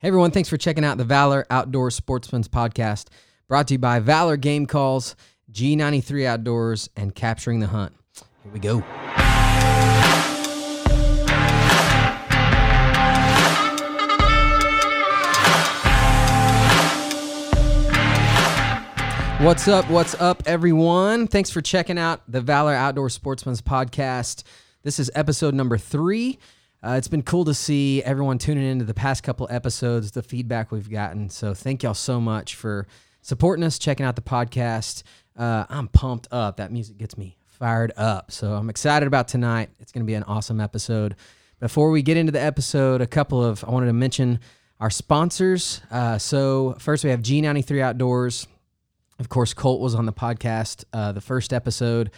Hey everyone, thanks for checking out the Valor Outdoor Sportsman's podcast, brought to you by Valor Game Calls, G93 Outdoors, and Capturing the Hunt. Here we go. What's up? What's up, everyone? Thanks for checking out the Valor Outdoor Sportsman's podcast. This is episode number three. Uh, it's been cool to see everyone tuning into the past couple episodes, the feedback we've gotten. So, thank y'all so much for supporting us, checking out the podcast. Uh, I'm pumped up. That music gets me fired up. So, I'm excited about tonight. It's going to be an awesome episode. Before we get into the episode, a couple of, I wanted to mention our sponsors. Uh, so, first we have G93 Outdoors. Of course, Colt was on the podcast, uh, the first episode.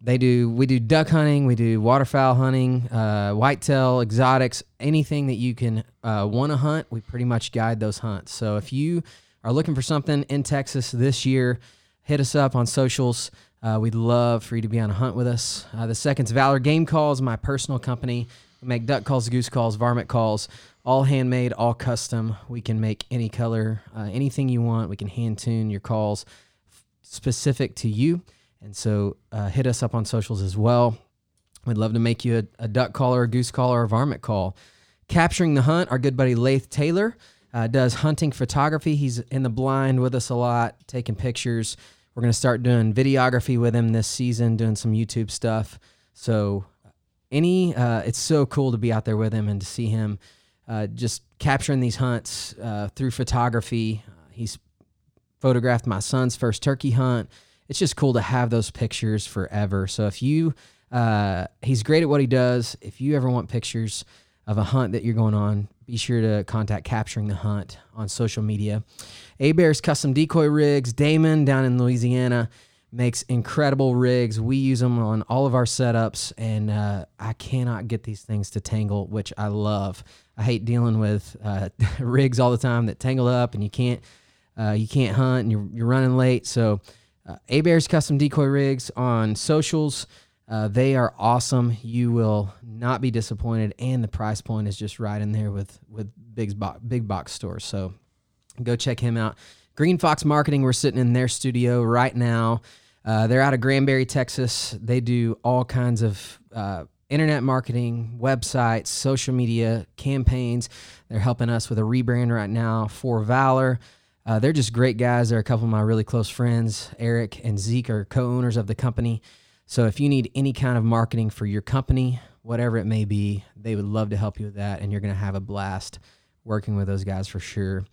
They do we do duck hunting, we do waterfowl hunting, uh, whitetail, exotics, anything that you can uh, want to hunt. We pretty much guide those hunts. So if you are looking for something in Texas this year, hit us up on socials. Uh, we'd love for you to be on a hunt with us. Uh, the second's Valor Game Calls, my personal company. We make duck calls, goose calls, varmint calls, all handmade, all custom. We can make any color, uh, anything you want. We can hand tune your calls f- specific to you. And so uh, hit us up on socials as well. We'd love to make you a, a duck call or a goose call or a varmint call. Capturing the Hunt, our good buddy Lath Taylor uh, does hunting photography. He's in the blind with us a lot, taking pictures. We're going to start doing videography with him this season, doing some YouTube stuff. So, any, uh, it's so cool to be out there with him and to see him uh, just capturing these hunts uh, through photography. he's photographed my son's first turkey hunt. It's just cool to have those pictures forever. So if you, uh, he's great at what he does. If you ever want pictures of a hunt that you're going on, be sure to contact Capturing the Hunt on social media. A Bear's Custom Decoy Rigs, Damon down in Louisiana makes incredible rigs. We use them on all of our setups, and uh, I cannot get these things to tangle, which I love. I hate dealing with uh, rigs all the time that tangle up, and you can't uh, you can't hunt, and you're you're running late. So, uh, A Bear's Custom Decoy Rigs on socials. Uh, they are awesome. You will not be disappointed, and the price point is just right in there with with big box big box stores. So, go check him out. Green Fox Marketing. We're sitting in their studio right now. Uh, they're out of Granbury, Texas. They do all kinds of uh, internet marketing, websites, social media campaigns. They're helping us with a rebrand right now for Valor. Uh, they're just great guys. They're a couple of my really close friends. Eric and Zeke are co owners of the company. So if you need any kind of marketing for your company, whatever it may be, they would love to help you with that. And you're going to have a blast working with those guys for sure.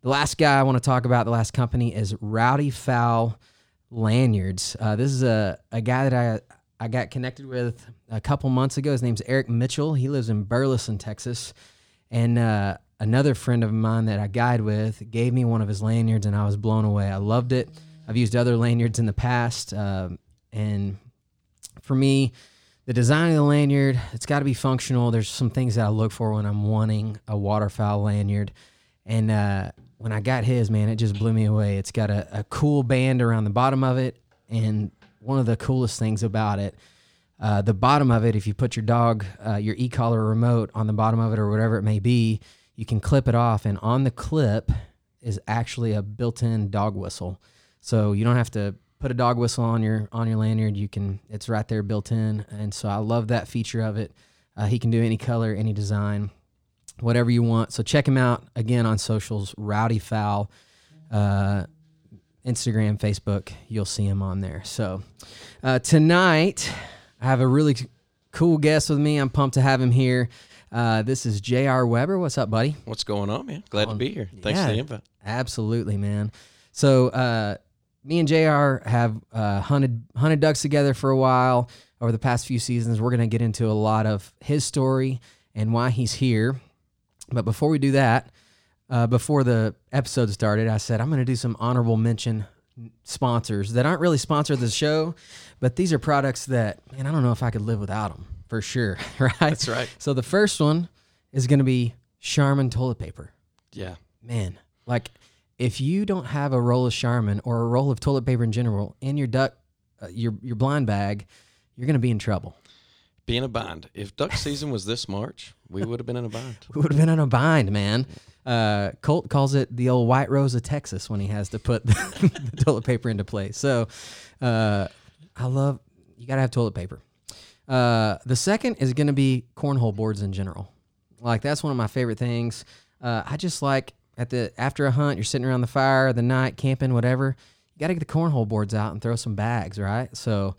The last guy I want to talk about, the last company, is Rowdy Fowl Lanyards. Uh, this is a, a guy that I, I got connected with a couple months ago. His name's Eric Mitchell. He lives in Burleson, Texas. And uh, another friend of mine that I guide with gave me one of his lanyards, and I was blown away. I loved it. I've used other lanyards in the past. Uh, and for me, the design of the lanyard, it's got to be functional. There's some things that I look for when I'm wanting a waterfowl lanyard. And uh, when I got his, man, it just blew me away. It's got a, a cool band around the bottom of it. And one of the coolest things about it, uh, the bottom of it, if you put your dog, uh, your e collar remote on the bottom of it or whatever it may be, you can clip it off. And on the clip is actually a built in dog whistle. So you don't have to put a dog whistle on your on your lanyard. You can it's right there built in, and so I love that feature of it. Uh, he can do any color, any design, whatever you want. So check him out again on socials. Rowdy Fowl, uh, Instagram, Facebook. You'll see him on there. So uh, tonight I have a really cool guest with me. I'm pumped to have him here. Uh, this is J.R. Weber. What's up, buddy? What's going on, man? Glad to be here. Thanks yeah, for the invite. Absolutely, man. So uh, me and J.R. have uh, hunted hunted ducks together for a while over the past few seasons. We're gonna get into a lot of his story and why he's here. But before we do that, uh, before the episode started, I said I'm gonna do some honorable mention sponsors that aren't really sponsored the show, but these are products that man, I don't know if I could live without them for sure. Right? That's right. So the first one is gonna be Charmin toilet paper. Yeah. Man, like if you don't have a roll of Charmin or a roll of toilet paper in general in your duck, uh, your your blind bag, you're going to be in trouble. Be in a bind. If duck season was this March, we would have been in a bind. We would have been in a bind, man. Uh, Colt calls it the old White Rose of Texas when he has to put the, the toilet paper into place. So, uh, I love you got to have toilet paper. Uh, the second is going to be cornhole boards in general. Like that's one of my favorite things. Uh, I just like at the after a hunt, you're sitting around the fire, the night camping, whatever. You got to get the cornhole boards out and throw some bags, right? So,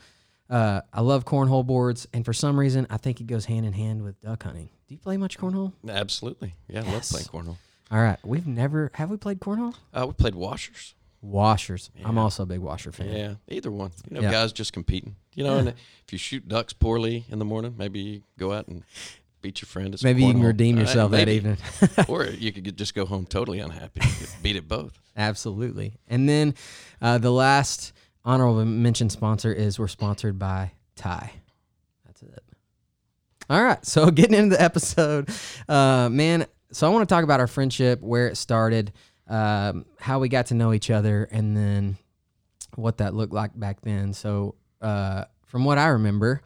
uh, I love cornhole boards, and for some reason, I think it goes hand in hand with duck hunting. Do you play much cornhole? Absolutely. Yeah, I Yes. love playing cornhole. All right, we've never have we played cornhole? Uh, we played washers. Washers. I'm also a big washer fan. Yeah, either one. You know, Yeah. guys just competing. You know, and if you shoot ducks poorly in the morning, maybe you go out and beat your friend. At some Maybe you can cornhole. redeem Uh, yourself that evening. or you could just go home totally unhappy. You could beat it both. Absolutely. And then uh, the last honorable mention sponsor is we're sponsored by Ty. That's it. All right. So getting into the episode, uh, man. So I want to talk about our friendship, where it started, um, how we got to know each other, and then what that looked like back then. So uh, from what I remember,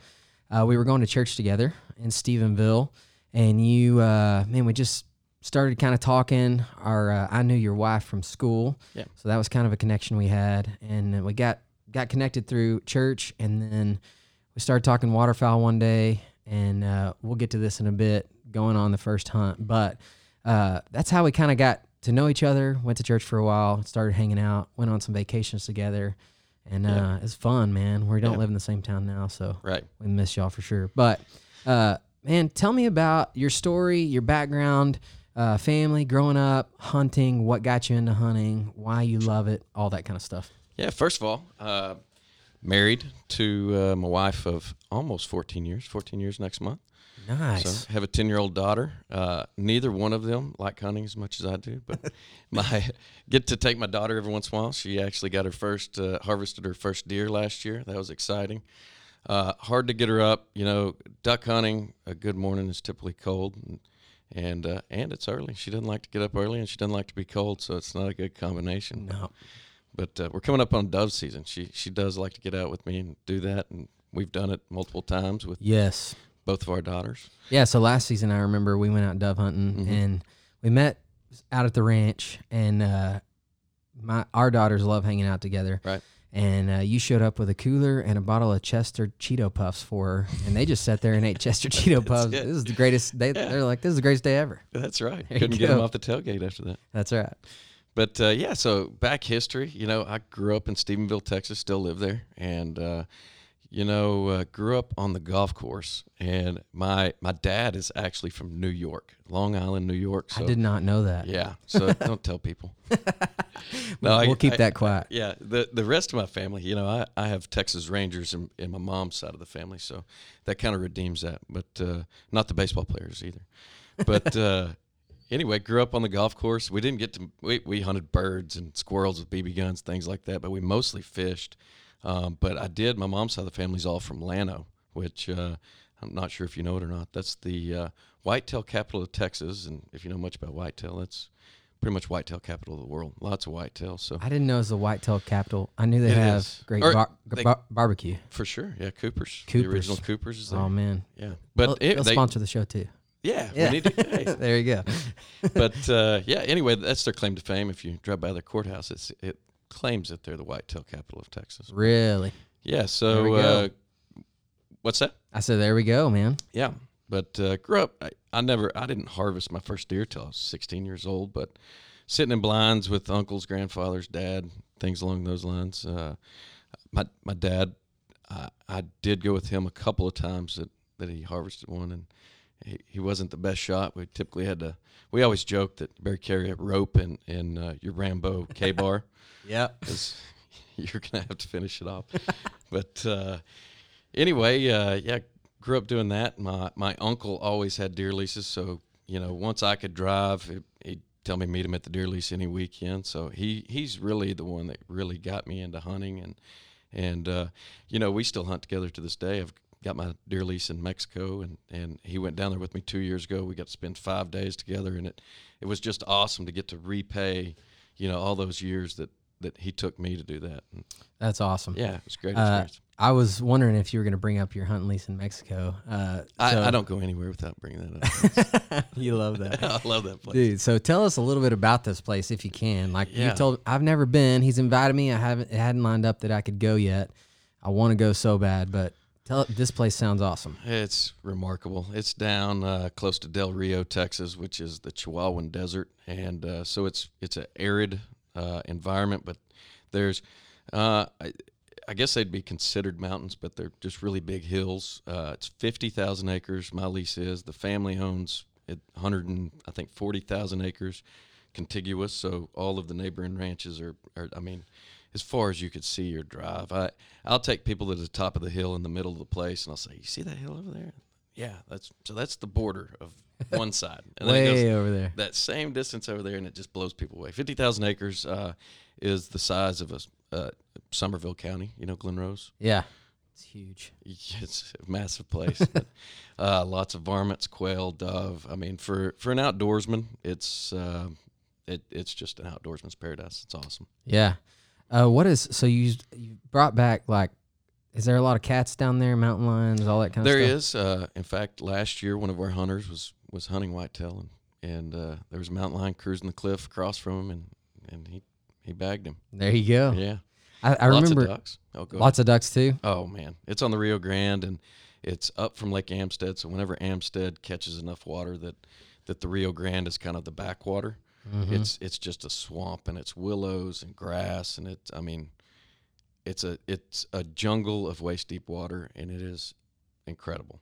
uh, we were going to church together in Stephenville, and you, uh, man, we just started kind of talking. Our uh, I knew your wife from school, Yeah. So that was kind of a connection we had, and we got got connected through church, and then we started talking waterfowl one day, and uh, we'll get to this in a bit. Going on the first hunt, but uh, that's how we kind of got to know each other. Went to church for a while, started hanging out, went on some vacations together, and uh, Yeah. it's fun, man. We don't Yeah. live in the same town now, so Right. we miss y'all for sure. But uh, man, tell me about your story, your background, uh, family, growing up, hunting, what got you into hunting, why you love it, all that kind of stuff. Yeah. First of all, uh, married to uh, my wife of almost 14 years. 14 years next month. Nice. So have a ten year old daughter. Uh, neither one of them like hunting as much as I do, but my get to take my daughter every once in a while. She actually got her first uh, harvested her first deer last year. That was exciting. Uh, hard to get her up. You know, duck hunting. A good morning is typically cold, and and, uh, and it's early. She doesn't like to get up early, and she doesn't like to be cold, so it's not a good combination. no. But uh, we're coming up on dove season. She she does like to get out with me and do that, and we've done it multiple times with Yes. Both of our daughters. Yeah. So last season, I remember we went out dove hunting Mhm. and we met out at the ranch, and uh, my our daughters love hanging out together. Right. And uh, you showed up with a cooler and a bottle of Chester Cheeto Puffs for her, and they just sat there and ate Chester Cheeto Puffs. it. This is the greatest. They, Yeah. They're like, this is the greatest day ever. That's right. There Couldn't get them off the tailgate after that. That's right. But uh, yeah, so back history. You know, I grew up in Stephenville, Texas. Still live there, and uh, you know, uh, grew up on the golf course. And my my dad is actually from New York, Long Island, New York. So I did not know that. yeah. So don't tell people. No, we'll keep I- that quiet. Yeah, the the rest of my family, you know, I, I have Texas Rangers in, in my mom's side of the family, so that kind of redeems that. But uh, not the baseball players either. But uh, anyway, grew up on the golf course. We didn't get to we, we hunted birds and squirrels with BB guns, things like that. But we mostly fished. Um, but I did. My mom's side of the family's all from Llano, which uh, I'm not sure if you know it or not. That's the uh, whitetail capital of Texas, and if you know much about whitetail, that's pretty much whitetail capital of the world. Lots of whitetail. So I didn't know it was the whitetail capital. I knew they It have is. great bar- they- bar- barbecue. For sure, yeah, Coopers. Coopers. The original Coopers is there. Oh man, yeah, but they'll, it- they'll they- sponsor the show too. yeah, Yeah. we need to. hey. there you go. but uh, yeah, anyway, that's their claim to fame. If you drive by their courthouse, it's, it claims that they're the whitetail capital of Texas. Really, Yeah. So, uh, what's that? I said, there we go, man. Yeah, but uh, grew up. I, I never. I didn't harvest my first deer till I was 16 years old. But sitting in blinds with uncles, grandfathers, dad, things along those lines. Uh, my my dad, I, I did go with him a couple of times that, that he harvested one, and he, he wasn't the best shot. We typically had to. We always joked that Barry carry a rope and in uh, your Rambo Ka-Bar yeah, because you're gonna have to finish it off. but uh, anyway, uh, yeah, grew up doing that. My my uncle always had deer leases, so you know, once I could drive, it, he'd tell me meet him at the deer lease any weekend. So he he's really the one that really got me into hunting, and and uh, you know, we still hunt together to this day. I've got my deer lease in Mexico, and and he went down there with me two years ago. We got to spend five days together, and it it was just awesome to get to repay, you know, all those years that that he took me to do that. And That's awesome. yeah, it was a great Uh. I was wondering if you were going to bring up your hunt lease in Mexico. Uh, I, so- I don't go anywhere without bringing that up. you love that. I love that place. Dude, so tell us a little bit about this place if you can. Like you Yeah. told, I've never been. He's invited me. I haven't. It hadn't lined up that I could go yet. I want to go so bad, but tell this place sounds awesome. It's remarkable. It's down uh, close to Del Rio, Texas, which is the Chihuahuan Desert, and uh, so it's it's an arid uh, environment. But there's, uh, I, I guess they'd be considered mountains, but they're just really big hills. Uh, it's fifty thousand acres. My lease is the family owns hundred and I think forty thousand acres, contiguous. So all of the neighboring ranches are, are I mean, as far as you could see your drive. I I'll take people to the top of the hill in the middle of the place, and I'll say, "You see that hill over there? Yeah, that's so that's the border of one side, and then Way goes over there. that same distance over there, and it just blows people away. Fifty thousand acres uh, is the size of a uh, Somervell County. You know, Glen Rose. Yeah, it's huge. It's a massive place. but, uh, lots of varmints, quail, dove. I mean, for for an outdoorsman, it's uh, it it's just an outdoorsman's paradise. It's awesome. Yeah. Uh, what is so you you brought back like? Is there a lot of cats down there, mountain lions, all that kind There of stuff? is. Uh, in fact, last year one of our hunters was was hunting whitetail, and and uh, there was a mountain lion cruising the cliff across from him, and and he he bagged him. There you go. Yeah, I, I lots remember of ducks. Oh, go ahead. lots of ducks too. Oh man, it's on the Rio Grande and it's up from Lake Amistad. So whenever Amstead catches enough water that that the Rio Grande is kind of the backwater, Mm-hmm. it's it's just a swamp and it's willows and grass and it. I mean, it's a it's a jungle of waist deep water and it is incredible.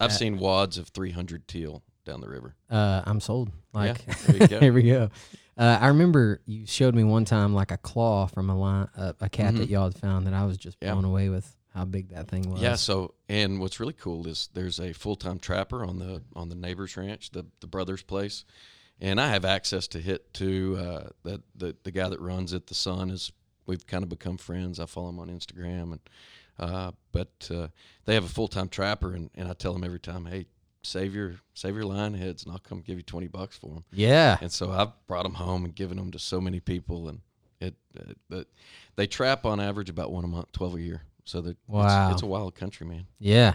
I've Uh, seen wads of 300 teal down the river. Uh, I'm sold. Like, yeah, there go. here we go. Uh, I remember you showed me one time like a claw from a line, uh, a cat that Mhm. y'all had found that I was just Yeah. blown away with how big that thing was. Yeah. So, and what's really cool is there's a full time trapper on the on the neighbor's ranch, the the brother's place, and I have access to hit to uh, the the the guy that runs it. The son is we've kind of become friends. I follow him on Instagram, and uh, but uh, they have a full time trapper, and, and I tell him every time, hey, save your save your line heads, and I'll come give you twenty bucks for them. Yeah. And so I've brought them home and given them to so many people, and it, uh, they trap on average about one a month, twelve a year. So that Wow. it's, it's a wild country, man. Yeah.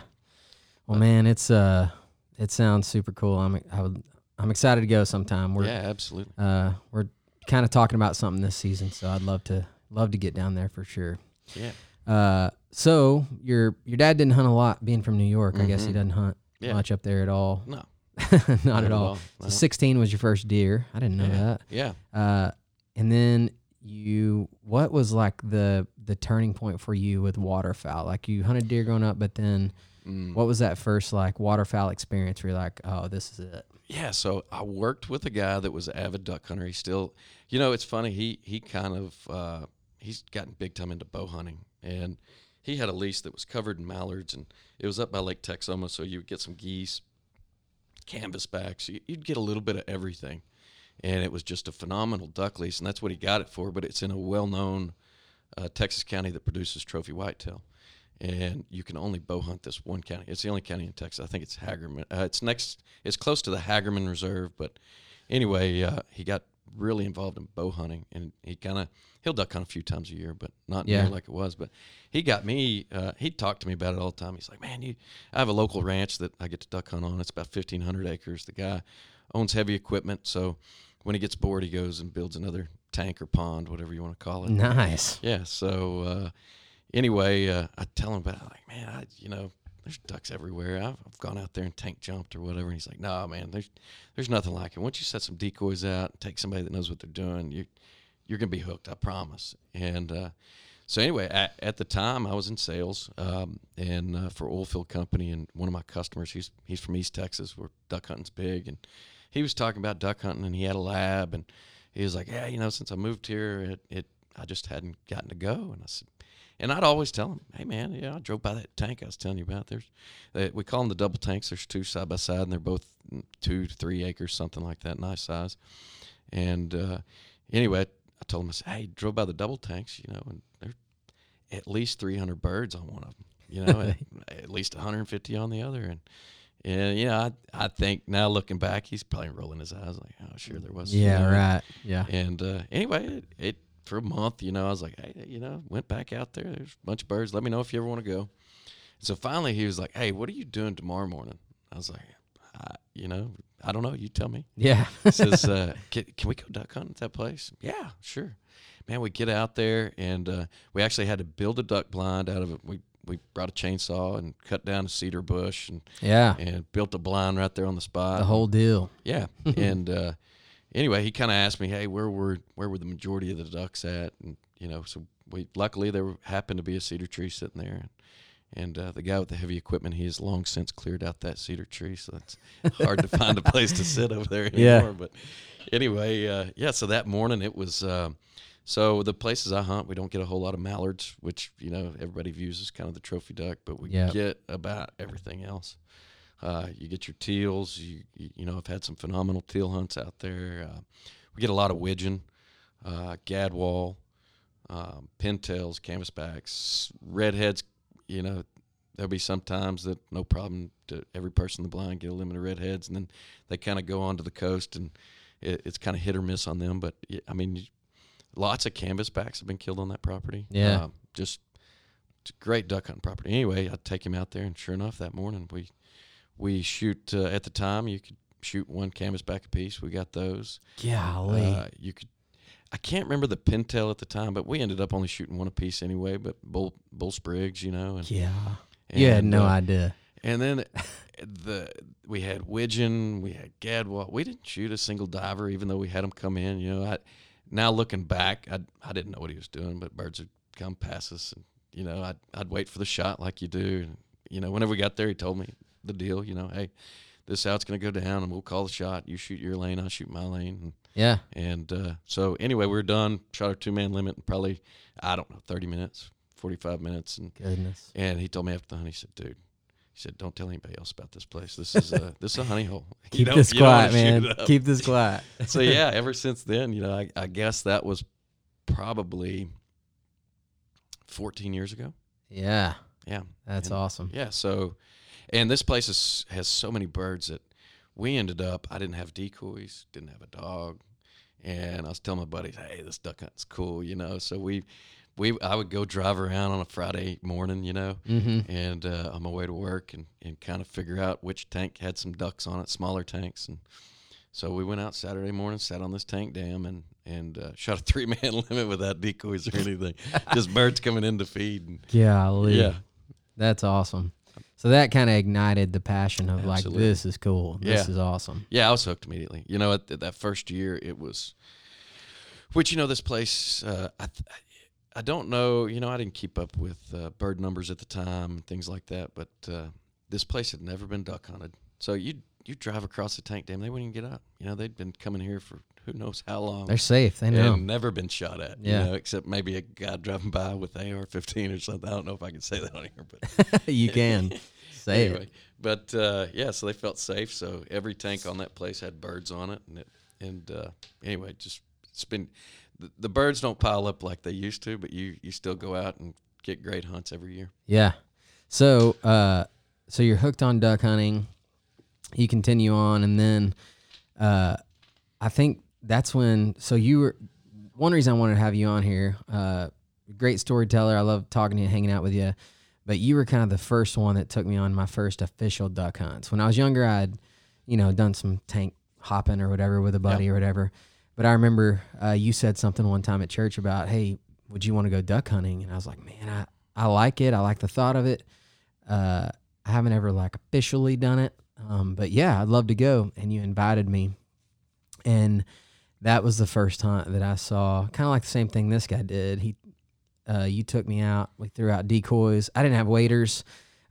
Well, But- man, it's uh, it sounds super cool. I'm I would I'm excited to go sometime. We're yeah, absolutely. uh we're kind of talking about something this season, so I'd love to love to get down there for sure. Yeah, Uh, so your your dad didn't hunt a lot, being from New York. I guess he Mhm. doesn't hunt Yeah. much up there at all. no, Not at all. So No. 16 was your first deer. I didn't know yeah. that. Yeah. Uh, and then you, what was like the the turning point for you with waterfowl? Like you hunted deer growing up, but then Mm. what was that first like waterfowl experience where you're like, oh, this is it? Yeah, so I worked with a guy that was an avid duck hunter. He still, you know, it's funny. He he kind of uh, he's gotten big time into bow hunting, and he had a lease that was covered in mallards, and it was up by Lake Texoma, so you would get some geese, canvasbacks. You- You'd get a little bit of everything, and it was just a phenomenal duck lease, and that's what he got it for. But it's in a well-known uh, Texas county that produces trophy whitetail. And you can only bow hunt this one county. It's the only county in Texas. I think it's Hagerman. Uh, it's next. It's close to the Hagerman Reserve, but anyway, uh, he got really involved in bow hunting, and he kind of he'll duck hunt a few times a year, but not Yeah. near like it was. But he got me. Uh, he talked to me about it all the time. He's like, "Man, you, I have a local ranch that I get to duck hunt on. It's about fifteen hundred acres. The guy owns heavy equipment, so when he gets bored, he goes and builds another tank or pond, whatever you want to call it. Nice. Yeah. So uh, anyway, uh, I tell him about it. Like, man, I, you know, there's ducks everywhere. I've, I've gone out there and tank jumped or whatever. And he's like, no, man, there's there's nothing like it. Once you set some decoys out, and take somebody that knows what they're doing, you you're gonna be hooked. I promise. And uh, so anyway, at, at the time, I was in sales um, and uh, for oilfield company, and one of my customers, he's he's from East Texas, where duck hunting's big, and he was talking about duck hunting, and he had a lab, and he was like, yeah, you know, since I moved here, it, it I just hadn't gotten to go, and I said. And I'd always tell him, "Hey, man, yeah, I drove by that tank I was telling you about. There's, they, we call them the double tanks. There's two side by side, and they're both mm, two to three acres, something like that, nice size. And uh, anyway, I told him, I said, "Hey, drove by the double tanks, you know, and there's at least 300 birds on one of them, you know, and at least 150 on the other." And and you know, I I think now looking back, he's probably rolling his eyes like, "Oh, sure, there was." Yeah. Right. Yeah. and uh, anyway, it, it for a month, you know, I was like, hey, you know, went back out there. There's a bunch of birds. Let me know if you ever want to go. So finally, he was like, hey, what are you doing tomorrow morning? I was like, I, you know, I don't know. You tell me. Yeah. He says, uh, can, can we go duck hunting at that place? Yeah, sure. Man, we get out there and uh, we actually had to build a duck blind out of it. We we brought a chainsaw and cut down a cedar bush and yeah. and built a blind right there on the spot. The whole deal. Yeah. and uh, anyway, he kind of asked me, "Hey, where were where were the majority of the ducks at?" And you know, so we luckily there happened to be a cedar tree sitting there. And, and uh, the guy with the heavy equipment, he has long since cleared out that cedar tree, so it's hard to find a place to sit over there anymore. Yeah. But anyway, uh, yeah. So that morning it was. Uh, so the places I hunt, we don't get a whole lot of mallards, which you know everybody views as kind of the trophy duck, but we Yep. get about everything else. Uh, you get your teals. You, you know I've had some phenomenal teal hunts out there. Uh, we get a lot of widgeon, uh, gadwall, um, pintails, canvasbacks, redheads. You know there'll be some times that no problem to every person in the blind get a limit of redheads, and then they kind of go onto the coast and it, it's kind of hit or miss on them. But I mean, lots of canvasbacks have been killed on that property. Yeah. Um, just it's a great duck hunting property. Anyway, I take him out there, and sure enough, that morning we we shoot uh, at the time you could shoot one canvas back a piece. We got those. Golly. Uh, you could. I can't remember the pintail at the time, but we ended up only shooting one a piece anyway. But bull bull sprigs, you know, and, yeah. You had no uh, idea. and then the we had widgeon, we had gadwall. We didn't shoot a single diver, even though we had them come in. You know, I now looking back, I I didn't know what he was doing, but birds would come past us, and you know, I'd I'd wait for the shot like you do. And, you know, whenever we got there, he told me the deal. You know, hey, this out's gonna go down, and we'll call the shot. You shoot your lane, I'll shoot my lane. And, Yeah. and uh, so anyway, we are done. Shot our two man limit in probably I don't know thirty minutes, forty five minutes, and Goodness. and he told me after the hunt, he said, "Dude, he said, don't tell anybody else about this place. This is a this is a honey hole. Keep this you don't wanna quiet, man. shoot it up." Keep this quiet. so yeah, ever since then, you know, I, I guess that was probably 14 years ago. Yeah. Yeah, That's And- awesome. yeah. So, and this place is, has so many birds that we ended up. I didn't have decoys, didn't have a dog, and I was telling my buddies, "Hey, this duck hunt's cool," you know. So we, we, I would go drive around on a Friday morning, you know, Mm-hmm. and uh, on my way to work and, and kind of figure out which tank had some ducks on it, smaller tanks. And so we went out Saturday morning, sat on this tank dam, and and uh, shot a three man limit without decoys or anything, just birds coming in to feed. And, Golly. yeah, That's awesome. So that kind of ignited the passion of like, this is cool. This is awesome. yeah, I was hooked immediately. You know, at, at that first year, it was, which you know, this place. Uh, I th- I don't know. You know, I didn't keep up with uh, bird numbers at the time and things like that, but uh, this place had never been duck hunted. So you you drive across the tank dam, they wouldn't even get up. You know, they'd been coming here for who knows how long. They're safe. They know. never been shot at. Yeah. You know, except maybe a guy driving by with AR-15 or something. I don't know if I can say that on here, but you can say anyway. it. But uh, yeah, so they felt safe. So every tank on that place had birds on it, and it, and uh, anyway, just it's been the, the birds don't pile up like they used to, but you you still go out and get great hunts every year. Yeah. So, uh, so you're hooked on duck hunting. You continue on, and then, uh, I think that's when. So you were one reason I wanted to have you on here. Uh, great storyteller. I love talking to you, hanging out with you. But you were kind of the first one that took me on my first official duck hunts. When I was younger, I'd, you know, done some tank hopping or whatever with a buddy or whatever. But I remember uh, you said something one time at church about, hey, would you want to go duck hunting? And I was like, man, I, I like it. I like the thought of it. Uh, I haven't ever like officially done it. Um, but yeah, I'd love to go. And you invited me. And that was the first hunt that I saw, kind of like the same thing this guy did. He, uh, you took me out. We threw out decoys. I didn't have waders.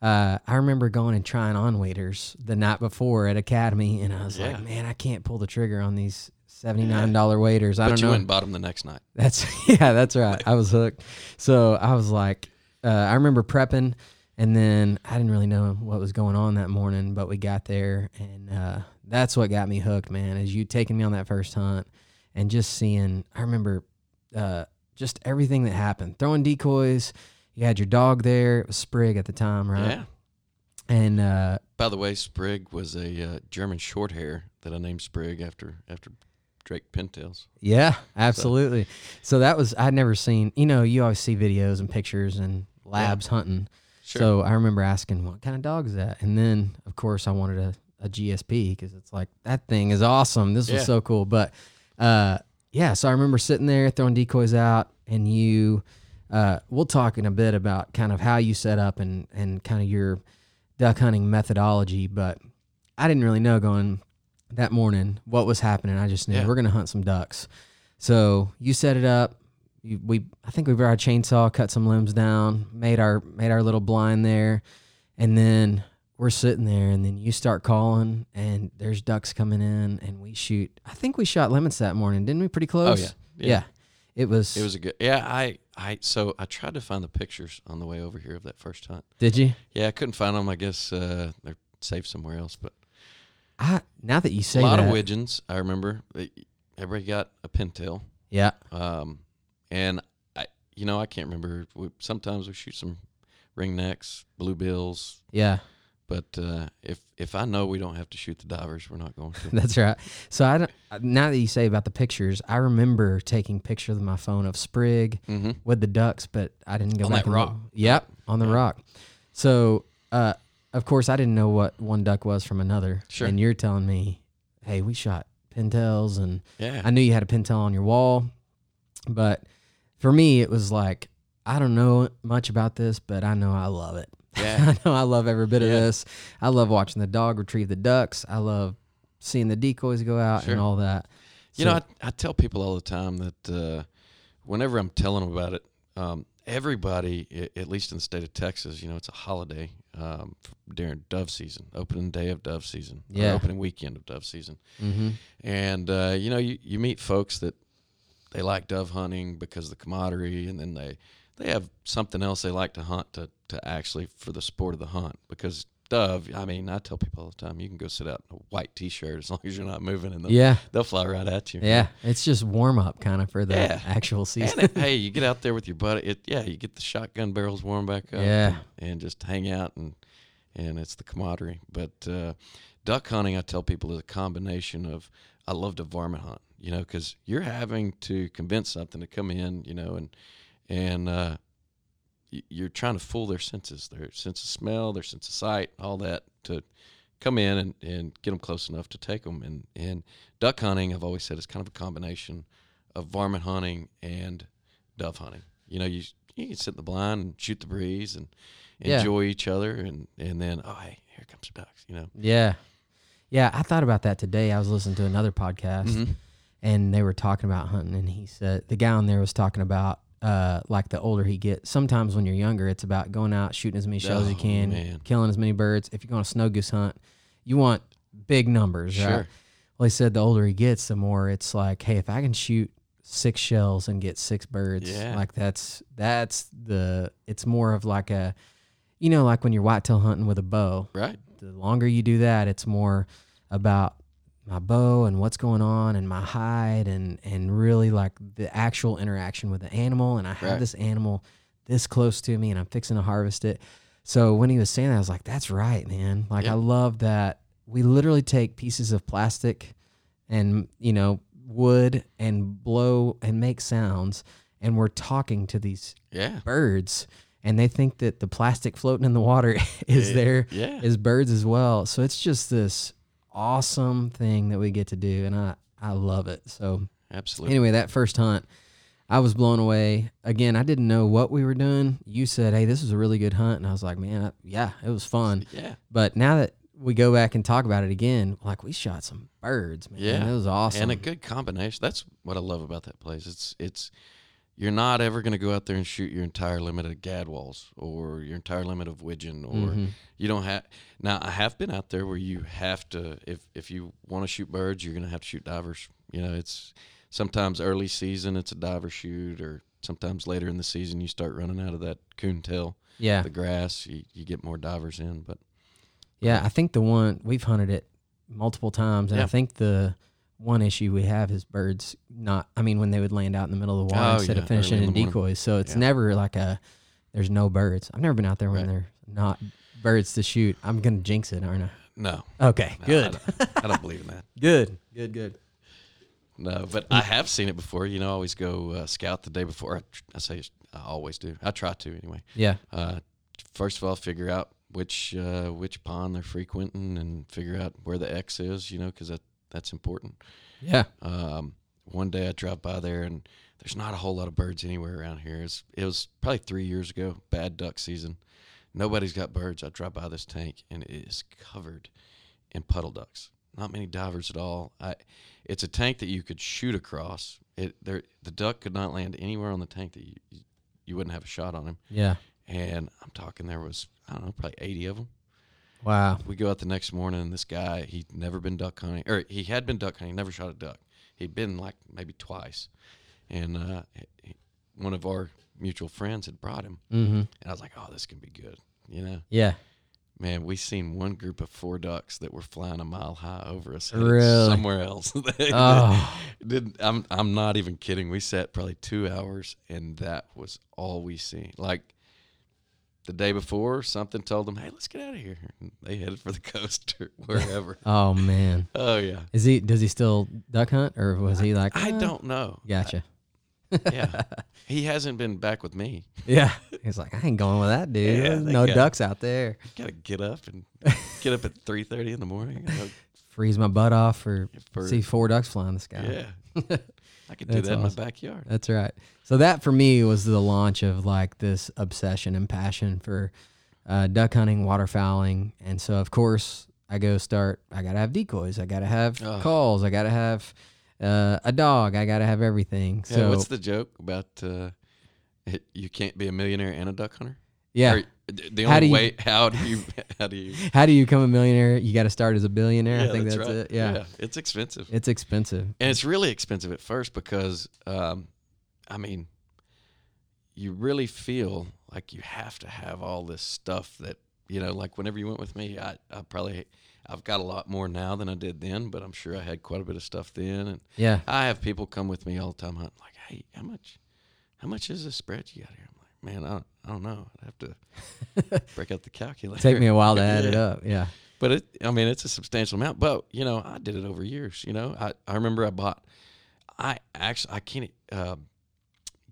Uh, I remember going and trying on waders the night before at Academy, and I was Yeah. like, man, I can't pull the trigger on these seventy nine dollar waders. I but don't you know. went and bought them the next night. That's yeah, that's right. I was hooked. So I was like, uh, I remember prepping, and then I didn't really know what was going on that morning, but we got there, and uh, that's what got me hooked, man. Is you taking me on that first hunt, and just seeing. I remember uh, just everything that happened. Throwing decoys. You had your dog there. It was Sprig at the time, right? Yeah. And uh, By the way, Sprig was a uh, German short hair that I named Sprig after after Drake pintails. Yeah, absolutely. So, that was I'd never seen. You know, you always see videos and pictures and labs hunting. Sure. So I remember asking, "What kind of dog is that?" And then, of course, I wanted a, a GSP because it's like that thing is awesome. This was so cool. But uh, yeah, so I remember sitting there throwing decoys out, and you. Uh, we'll talk in a bit about kind of how you set up and and kind of your duck hunting methodology. But I didn't really know going that morning what was happening. I just knew Yeah. we're gonna hunt some ducks. So you set it up. We I think we brought a chainsaw, cut some limbs down, made our made our little blind there, and then we're sitting there, and then you start calling, and there's ducks coming in, and we shoot. I think we shot limits that morning, didn't we? Pretty close. yeah. yeah. Yeah. It was. It was a good. Yeah, I I so I tried to find the pictures on the way over here of that first hunt. Did you? Yeah, I couldn't find them. I guess uh, they're safe somewhere else. But I now that you say a lot that, of widgeons. I remember everybody got a pintail. yeah, Um, and I, you know, I can't remember. We, sometimes we shoot some ringnecks, bluebills, yeah. but uh, if if I know we don't have to shoot the divers, we're not going to. That's right. So I don't, now that you say about the pictures, I remember taking pictures of my phone of Sprig mm-hmm. with the ducks, but I didn't go On back that rock. look. Yep, on the Yeah. rock. So, uh, of course, I didn't know what one duck was from another. Sure. And you're telling me, hey, we shot pintails, and Yeah. I knew you had a pintail on your wall, but for me, it was like I don't know much about this, but I know I love it. Yeah. I know I love every bit of this. I love watching the dog retrieve the ducks. I love seeing the decoys go out Sure. and all that. You So- know, I, I tell people all the time that uh, whenever I'm telling them about it, um, everybody, at least in the state of Texas, you know, it's a holiday um, during dove season, opening day of dove season, Yeah. opening weekend of dove season. mm-hmm. And, uh, you know, you, you meet folks that they like dove hunting because of the camaraderie, and then they, they have something else they like to hunt to, to actually for the sport of the hunt because dove, I mean, I tell people all the time, you can go sit out in a white t-shirt as long as you're not moving and they'll, yeah, they'll fly right at you. yeah. It's just warm up kind of for the Yeah. actual season. it- hey, you get out there with your buddy. It, yeah, you get the shotgun barrels warm back up. Yeah. And, and just hang out and and it's the camaraderie. But uh, duck hunting, I tell people, is a combination of. I love to varmint hunt, you know, because you're having to convince something to come in, you know, and and uh, you're trying to fool their senses, their sense of smell, their sense of sight, all that to come in and, and get them close enough to take them. And, and duck hunting, I've always said, is kind of a combination of varmint hunting and dove hunting. You know, you you can sit in the blind and shoot the breeze and Yeah. enjoy each other, and and then oh hey, here comes the ducks. You know. yeah, yeah. I thought about that today. I was listening to another podcast. Mhm. And they were talking about hunting and he said the guy on there was talking about uh like the older he gets sometimes when you're younger it's about going out shooting as many shells as you Oh, can man. killing as many birds if you're going to snow goose hunt you want big numbers Sure. right well he said the older he gets the more it's like hey if i can shoot six shells and get six birds Yeah. like that's that's the it's more of like a you know like when you're whitetail hunting with a bow Right. the longer you do that, it's more about my bow and what's going on and my hide and and really like the actual interaction with the animal. And I have Right. this animal this close to me and I'm fixing to harvest it. So when he was saying that, I was like, that's right, man. Like Yeah. I love that we literally take pieces of plastic and you know wood and blow and make sounds and we're talking to these Yeah. birds and they think that the plastic floating in the water is there Yeah. is birds as well. So it's just this awesome thing that we get to do, and I I love it. So Absolutely. anyway, that first hunt, I was blown away. Again, I didn't know what we were doing. You said, "Hey, this was a really good hunt," and I was like, "Man, I, yeah, it was fun." Yeah. But now that we go back and talk about it again, like we shot some birds, man. Yeah. it was awesome. And a good combination. That's what I love about that place. It's it's you're not ever going to go out there and shoot your entire limit of gadwalls or your entire limit of widgeon or Mhm. you don't have now i have been out there where you have to if if you want to shoot birds you're going to have to shoot divers you know it's sometimes early season it's a diver shoot or sometimes later in the season you start running out of that coon tail yeah, the grass you, you get more divers in but yeah. I think the one we've hunted it multiple times, and I think the one issue we have is birds not. I mean, when they would land out in the middle of the water Oh, instead yeah, of finishing in in morning. decoys, so it's Yeah. never like a. There's no birds. I've never been out there when Right. there's not birds to shoot. I'm gonna jinx it, aren't I? no Okay, no, good, I, don't, I don't believe in that good, good, good. no, but I have seen it before. You know, I always go uh, scout the day before. I, I say I always do. I try to anyway. Yeah. Uh, first of all, figure out which uh, which pond they're frequenting and figure out where the X is. You know, because that that's important. Yeah. Um, one day I drive by there and there's not a whole lot of birds anywhere around here. It's, it was probably three years ago, bad duck season. Nobody's got birds. I drive by this tank and it is covered in puddle ducks. Not many divers at all. I, it's a tank that you could shoot across. It there the duck could not land anywhere on the tank that you you wouldn't have a shot on him. Yeah. And I'm talking there was I don't know probably 80 of them. Wow. We go out the next morning, and this guy, he'd never been duck hunting, or he had been duck hunting, never shot a duck. He'd been like maybe twice. And uh, one of our mutual friends had brought him. Mm-hmm. And I was like, oh, this can be good. You know, Yeah. man, we seen one group of four ducks that were flying a mile high over us Really? somewhere else. Oh. didn't, I'm, I'm not even kidding. We sat probably two hours, and that was all we seen. Like, the day before, something told them, "Hey, let's get out of here." And they headed for the coast or wherever. Oh man. oh yeah, Is he? Does he still duck hunt, or was he like? I "Uh, don't know. Gotcha. Yeah, he hasn't been back with me. Yeah. He's like, I ain't going with that dude. Yeah, no got- ducks out there. Got to get up and get up at three thirty in the morning. Freeze my butt off for, For- see four ducks flying in the sky. Yeah, I could do that in my backyard. That's right. So that for me was the launch of like this obsession and passion for uh, duck hunting, waterfowling, and so of course I go start. I gotta have decoys. I gotta have Oh. calls. I gotta have uh, a dog. I gotta have everything. Yeah, So what's the joke about uh, it, you can't be a millionaire and a duck hunter? yeah. Or the How only you- way how do you how do you? How do you become a millionaire? You got to start as a billionaire. I think that's, right. it. Yeah. it's expensive. It's expensive. and it's really expensive at first because um, I mean, you really feel like you have to have all this stuff that you know. Like whenever you went with me, I, I probably I've got a lot more now than I did then, but I'm sure I had quite a bit of stuff then. And Yeah. I have people come with me all the time, hunting, like, "Hey, how much, how much is this spread you got here?" "Man, I don't, I don't know. I have to break out the calculator." Take me a while to add it up. Yeah. But it, I mean, it's a substantial amount. But you know, I did it over years. You know, I, I remember I bought, I actually I can't uh,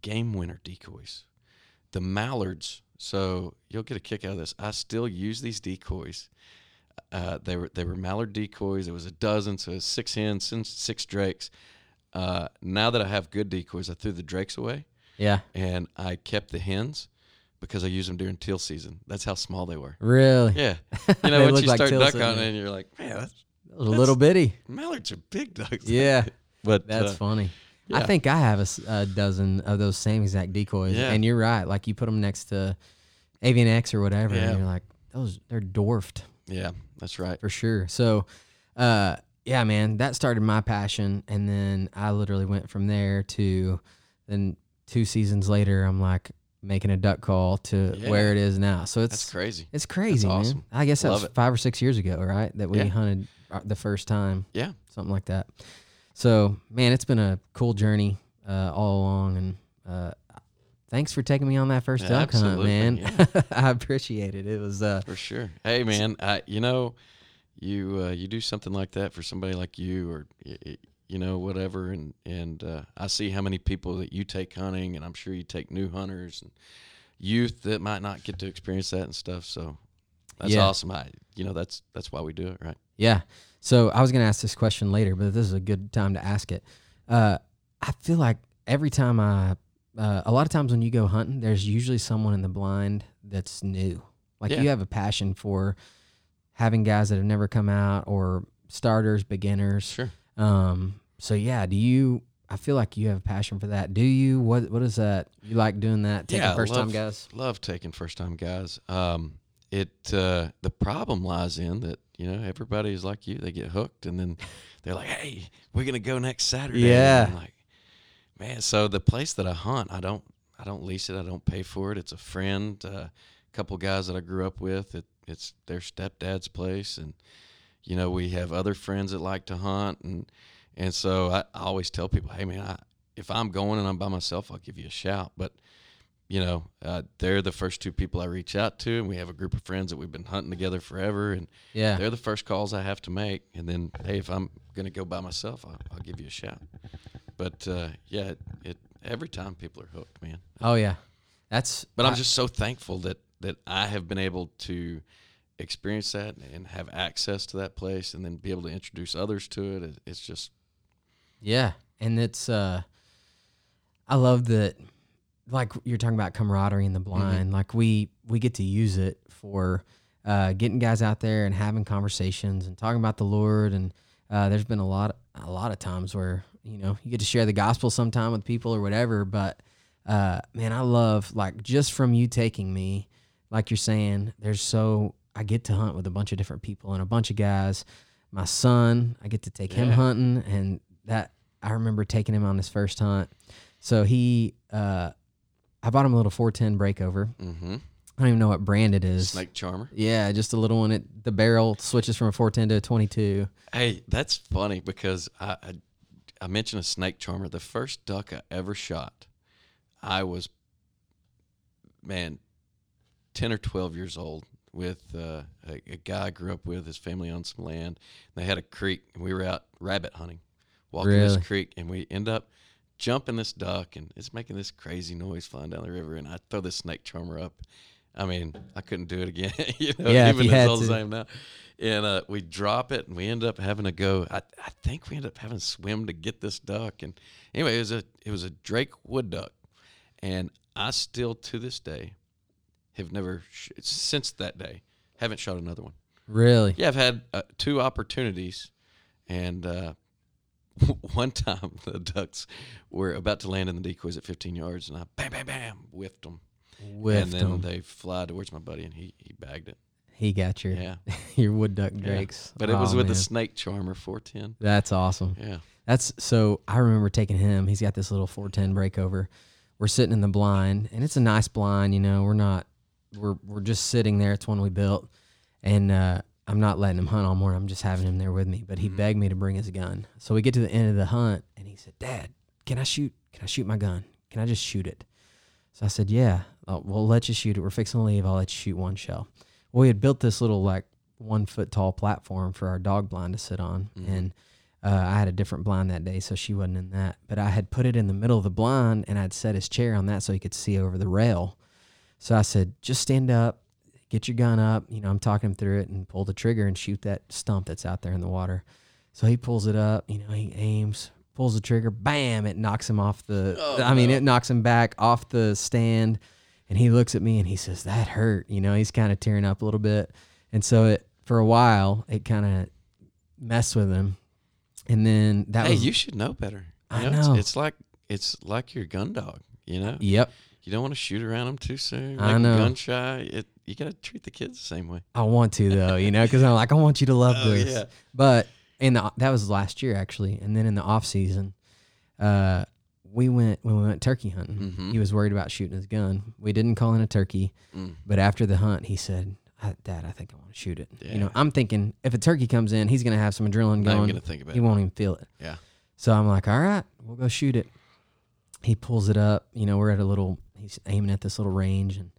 game winner decoys, the mallards. So you'll get a kick out of this. I still use these decoys. Uh, they were they were mallard decoys. It was a dozen, so it was six hens, six- six drakes. Uh, now that I have good decoys, I threw the drakes away Yeah. and I kept the hens because I use them during teal season. That's how small they were. Really? Yeah. You know, once you like start duck hunting, and you're like, man, that's, A little bitty. mallards are big ducks. Yeah. but That's uh, funny. I think I have a dozen of those same exact decoys, Yeah. and you're right. Like you put them next to Avian X or whatever, Yeah. and you're like, those they're dwarfed yeah, that's right. for sure. So, uh, yeah, man, that started my passion, and then I literally went from there to then two seasons later, I'm like making a duck call to Yeah. where it is now. So That's it's crazy. it's crazy, man. awesome. I guess that Love was it. five or six years ago, right? That we Yeah. hunted uh, the first time Yeah, something like that. So, man, it's been a cool journey uh, all along, and uh, thanks for taking me on that first Yeah, duck hunt, man. yeah. I appreciate it. It was, uh, for sure. Hey, man, I, you know, you uh, you do something like that for somebody like you, or you know, whatever, and and uh, I see how many people that you take hunting, and I'm sure you take new hunters and youth that might not get to experience that and stuff. So that's Yeah. awesome. I, you know, that's that's why we do it, right? yeah. So I was gonna ask this question later, but this is a good time to ask it. Uh, I feel like every time I, uh, a lot of times when you go hunting, there's usually someone in the blind that's new. Like Yeah. you have a passion for having guys that have never come out or starters, beginners. Sure. Um, so yeah, do you? I feel like you have a passion for that. Do you? What What is that? You like doing that? Taking Yeah, first time guys. Love taking first time guys. Um, it uh, the problem lies in that you know everybody's like you. They get hooked, and then they're like, "Hey, we're gonna go next Saturday." Yeah. And I'm like, man. So the place that I hunt, I don't, I don't lease it. I don't pay for it. It's a friend, a couple guys that I grew up with. It, it's their stepdad's place, and you know we have other friends that like to hunt, and and so I, I always tell people, "Hey, man, I, if I'm going and I'm by myself, I'll give you a shout." But you know, uh, they're the first two people I reach out to, and we have a group of friends that we've been hunting together forever, and Yeah. they're the first calls I have to make. And then, hey, if I'm gonna go by myself, I'll, I'll give you a shout. But uh, yeah, it, it every time people are hooked, man. Oh yeah. That's But I'm just so thankful that that I have been able to experience that and have access to that place, and then be able to introduce others to it. It- It's just Yeah, and it's uh, I love that. Like you're talking about camaraderie in the blind. Like we we get to use it for uh, getting guys out there and having conversations and talking about the Lord. And uh, there's been a lot a lot of times where you know you get to share the gospel sometime with people or whatever. But uh, man, I love like just from you taking me, like you're saying. There's so I get to hunt with a bunch of different people and a bunch of guys. My son, I get to take him hunting, and that I remember taking him on his first hunt. So he, uh, I bought him a little 410 breakover. hmm I don't even know what brand it is. snake charmer. Yeah, just a little one. It the barrel switches from a 410 to a 22. Hey, that's funny because I, I I mentioned a snake charmer. The first duck I ever shot, I was man, ten or twelve years old with uh, a, a guy I grew up with. His family owned some land. They had a creek, and we were out rabbit hunting, walking Really? this creek, and we end up jumping this duck, and it's making this crazy noise flying down the river. And I throw this snake charmer up. I mean, I couldn't do it again. you know, Yeah, if even you as had old as to. I am now. And uh, we drop it, and we end up having to go. I, I think we ended up having to swim to get this duck. And anyway, it was a it was a Drake wood duck, and I still to this day have never sh- since that day haven't shot another one. Really? Yeah, I've had uh, two opportunities, and uh, one time the ducks were about to land in the decoys at 15 yards, and I bam, bam, bam, whiffed them, Whiffed and then him. they fly towards my buddy, and he he bagged it. He got your Yeah, your wood duck yeah. drakes. but it was Oh, with the snake charmer 410. That's awesome. Yeah, That's so. I remember taking him. He's got this little 410 breakover. We're sitting in the blind, and it's a nice blind. You know, we're not. We're we're just sitting there. It's one we built, and uh, I'm not letting him hunt all morning. I'm just having him there with me. But he Mhm. begged me to bring his gun. So we get to the end of the hunt, and he said, "Dad, can I shoot? Can I shoot my gun? Can I just shoot it?" So I said, "Yeah, uh, we'll let you shoot it. We're fixing to leave. I'll let you shoot one shell." Well, we had built this little like one foot tall platform for our dog blind to sit on, Mhm. and uh, I had a different blind that day, so she wasn't in that. But I had put it in the middle of the blind, and I'd set his chair on that so he could see over the rail. So I said, "Just stand up, get your gun up." You know, I'm talking him through it, and pull the trigger and shoot that stump that's out there in the water. So he pulls it up. You know, he aims, pulls the trigger, bam! It knocks him off the. Oh, I mean, no. it knocks him back off the stand, and he looks at me and he says, "That hurt." You know, he's kind of tearing up a little bit, and so it for a while it kind of messed with him, and then that hey, was you should know better. You I it's- know. It's, like it's like your gun dog. You know, Yep. You don't want to shoot around them too soon. I Make 'em know. gun shy. It, you got to treat the kids the same way. I want to though, you know, because I'm like, I want you to love Oh, this. yeah. But in the that was last year actually, and then in the off season, uh, we went when we went turkey hunting. Mhm. He was worried about shooting his gun. We didn't call in a turkey, Mm. but after the hunt, he said, "Dad, I think I want to shoot it." You know, I'm thinking if a turkey comes in, he's gonna have some adrenaline going. gonna think about He it. won't even feel it. Yeah. So I'm like, all right, we'll go shoot it. He pulls it up. You know, we're at a little, he's aiming at this little range and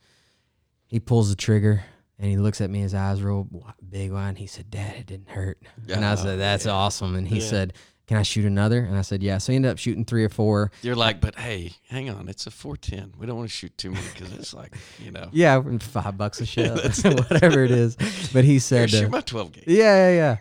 he pulls the trigger and he looks at me, his eyes real big wide. And he said, Dad, it didn't hurt. and I Oh, said, That's yeah. awesome. And he Yeah. said, Can I shoot another? And I said, Yeah. So he ended up shooting three or four. You're like, but hey, hang on, it's a 410. We don't want to shoot too many because it's like, you know, Yeah, five bucks a shell, whatever it is. But he here, said, shoot uh, my 12 gauge. Yeah, yeah, yeah.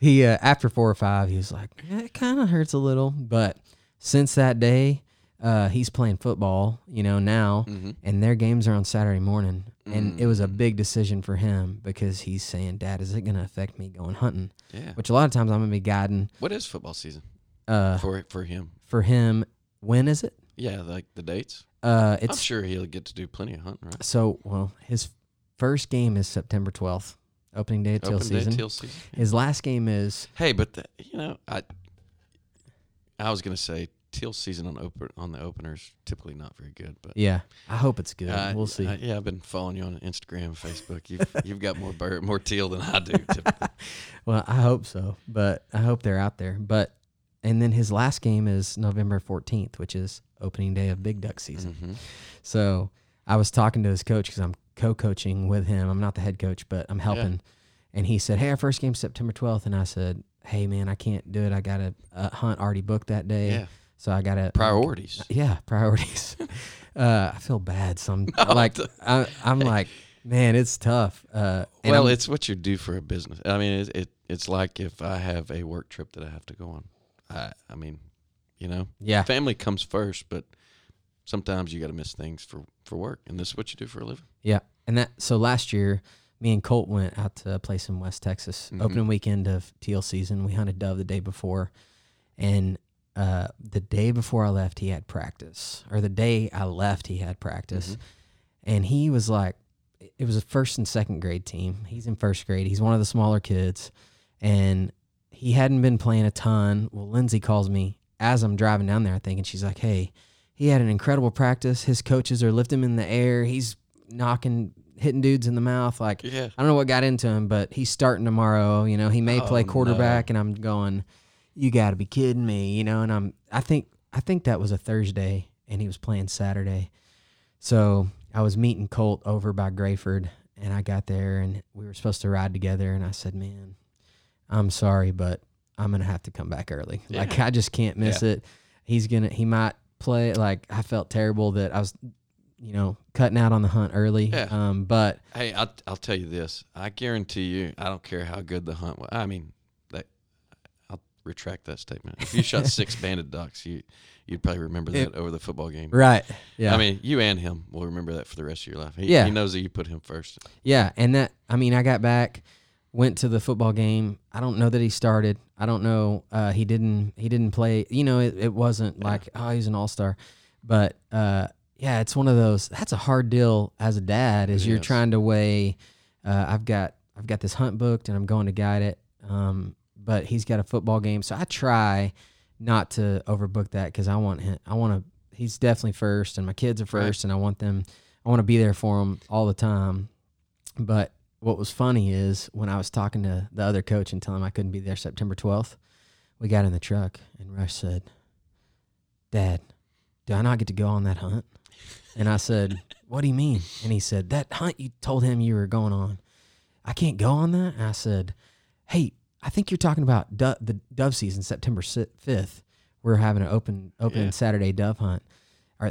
He uh, after four or five, he was like, "Eh, it kind of hurts a little. But since that day, uh, he's playing football. You know now, Mhm. and their games are on Saturday morning. And it was a Mm. big decision for him because he's saying, "Dad, is it going to affect me going hunting?" Yeah. Which a lot of times I'm going to be guiding. What is football season Uh, for for him? for him, when is it? Yeah, like the dates. Uh, it's, I'm sure he'll get to do plenty of hunting, right? so well. His first game is September 12th, opening day of teal season. teal season. His last game is Hey, but the, you know, I I was gonna say teal season on open on the openers typically not very good, but yeah. I hope it's good. uh, we'll see. uh, yeah, I've been following you on Instagram, Facebook. You've you've got more bird, more teal than I do. Typically. Well, I hope so, but I hope they're out there. But and then his last game is November 14th, which is opening day of Big Duck season. Mhm. So I was talking to his coach because I'm co-coaching with him. I'm not the head coach, but I'm helping. And he said, "Hey, our first game September 12th," and I said, "Hey, man, I can't do it. I got a, a hunt already booked that day, Yeah. So I got to Priorities. yeah, priorities. uh, I feel bad. So I'm like, I, I'm like, man, it's tough. Uh, Well, I'm- it's what you do for a business. I mean, it, it it's like if I have a work trip that I have to go on. I I mean, you know, yeah, family comes first, but sometimes you got to miss things for for work, and this is what you do for a living. yeah. And that so last year, me and Colt went out to a place in West Texas, Mhm. opening weekend of teal season. We hunted dove the day before, and uh, the day before I left, he had practice, or the day I left, he had practice, Mhm. and he was like, it was a first and second grade team. He's in first grade. He's one of the smaller kids, and he hadn't been playing a ton. Well, Lindsay calls me as I'm driving down there, I think, and she's like, "Hey, he had an incredible practice. His coaches are lifting him in the air. He's knocking, hitting dudes in the mouth. Like, Yeah. I don't know what got into him, but he's starting tomorrow. You know, he may play Oh, quarterback, and I'm going, you got to be kidding me, you know. And I'm, I think, I think that was a Thursday, and he was playing Saturday. So I was meeting Colt over by Graford, and I got there, and we were supposed to ride together, and I said, man, I'm sorry, but I'm gonna have to come back early. Like I just can't miss it. He's gonna, he might play. Like I felt terrible that I was, you know, cutting out on the hunt early. Yeah. Um, but Hey, I'll, I'll tell you this. I guarantee you, I don't care how good the hunt was. I mean, retract that statement. If you shot six banded ducks, you you'd probably remember that It- over the football game. right, yeah. I mean, you and him will remember that for the rest of your life. He, Yeah. he knows that you put him first. Yeah, and that I mean, I got back, went to the football game. I don't know that he started. I don't know. Uh, he didn't. He didn't play. You know, it, it wasn't like oh he's an all star, but uh, yeah, it's one of those. That's a hard deal as a dad. Is you're trying to weigh. Uh, I've got I've got this hunt booked and I'm going to guide it. Um, but he's got a football game, so I try not to overbook that because I want him. I want to. He's definitely first, and my kids are Right. first, and I want them. I want to be there for them all the time. But what was funny is when I was talking to the other coach and telling him I couldn't be there September 12th, we got in the truck and Rush said, Dad, do I not get to go on that hunt? And I said, What do you mean? And he said, That hunt you told him you were going on, I can't go on that? And I said, Hey, I think you're talking about do- the dove season, September 5th. We're having an open opening Yeah. Saturday dove hunt.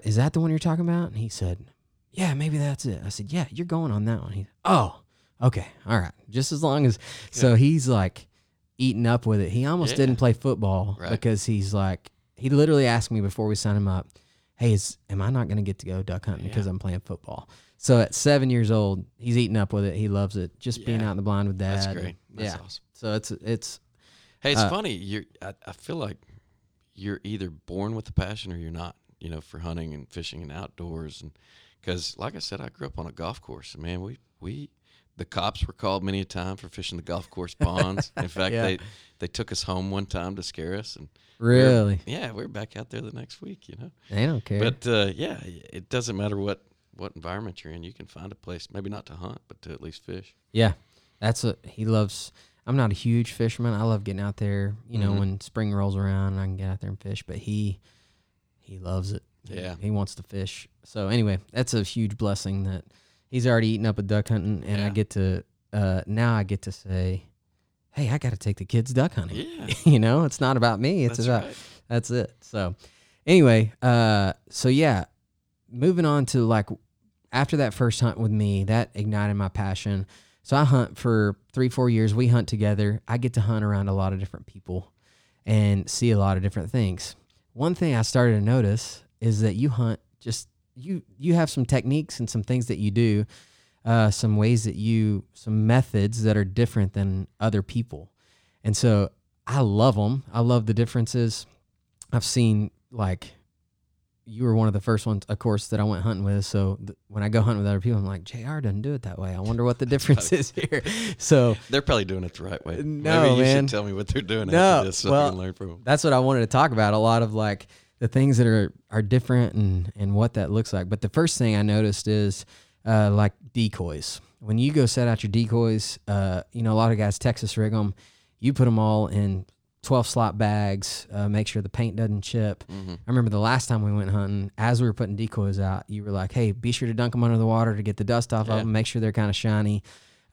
Is that the one you're talking about? And he said, Yeah, maybe that's it. I said, Yeah, you're going on that one. He, oh, okay, all right. Just as long as so he's like eating up with it. He almost Yeah. didn't play football Right. because he's like he literally asked me before we signed him up, Hey, is am I not gonna get to go duck hunting because I'm playing football? So at seven years old, he's eating up with it. He loves it. Just being Yeah. out in the blind with dad. That's great. That's yeah. awesome. So it's it's Hey, it's Uh, funny. You're. I, I feel like you're either born with the passion or you're not. You know, for hunting and fishing and outdoors, and because, like I said, I grew up on a golf course. And man, we we the cops were called many a time for fishing the golf course ponds. In fact, Yeah. they they took us home one time to scare us, and we were- really yeah, we are back out there the next week. You know, they don't care. but uh, yeah, it doesn't matter what what environment you're in. You can find a place, maybe not to hunt, but to at least fish. Yeah, that's what he loves. I'm not a huge fisherman. I love getting out there. You know, Mhm. when spring rolls around, and I can get out there and fish. But he, he loves it. Yeah. he, wants to fish. So anyway, that's a huge blessing that he's already eaten up with duck hunting, and I get to uh, now I get to say, hey, I got to take the kids duck hunting. Yeah, you know, it's not about me. It's that's about right. that's it. So anyway, uh so yeah, moving on to like after that first hunt with me, that ignited my passion. So I hunt for 3-4 years. We hunt together. I get to hunt around a lot of different people and see a lot of different things. One thing I started to notice is that you hunt just you you have some techniques and some things that you do uh, some ways that you some methods that are different than other people and so i love them i love the differences i've seen like you were one of the first ones of course that i went hunting with so th- when i go hunting with other people i'm like jr doesn't do it that way i wonder what the difference is here so They're probably doing it the right way. No, Maybe you man. should tell me what they're doing No, after this so well, can learn from them. that's what I wanted to talk about. A lot of like the things that are are different and and what that looks like. But the first thing I noticed is uh, like decoys. When you go set out your decoys, uh, you know a lot of guys Texas rig them. You put them all in 12 slot bags, uh, make sure the paint doesn't chip. Mm-hmm. I remember the last time we went hunting, as we were putting decoys out, you were like, "Hey, be sure to dunk them under the water to get the dust off Yeah. of them, make sure they're kind of shiny."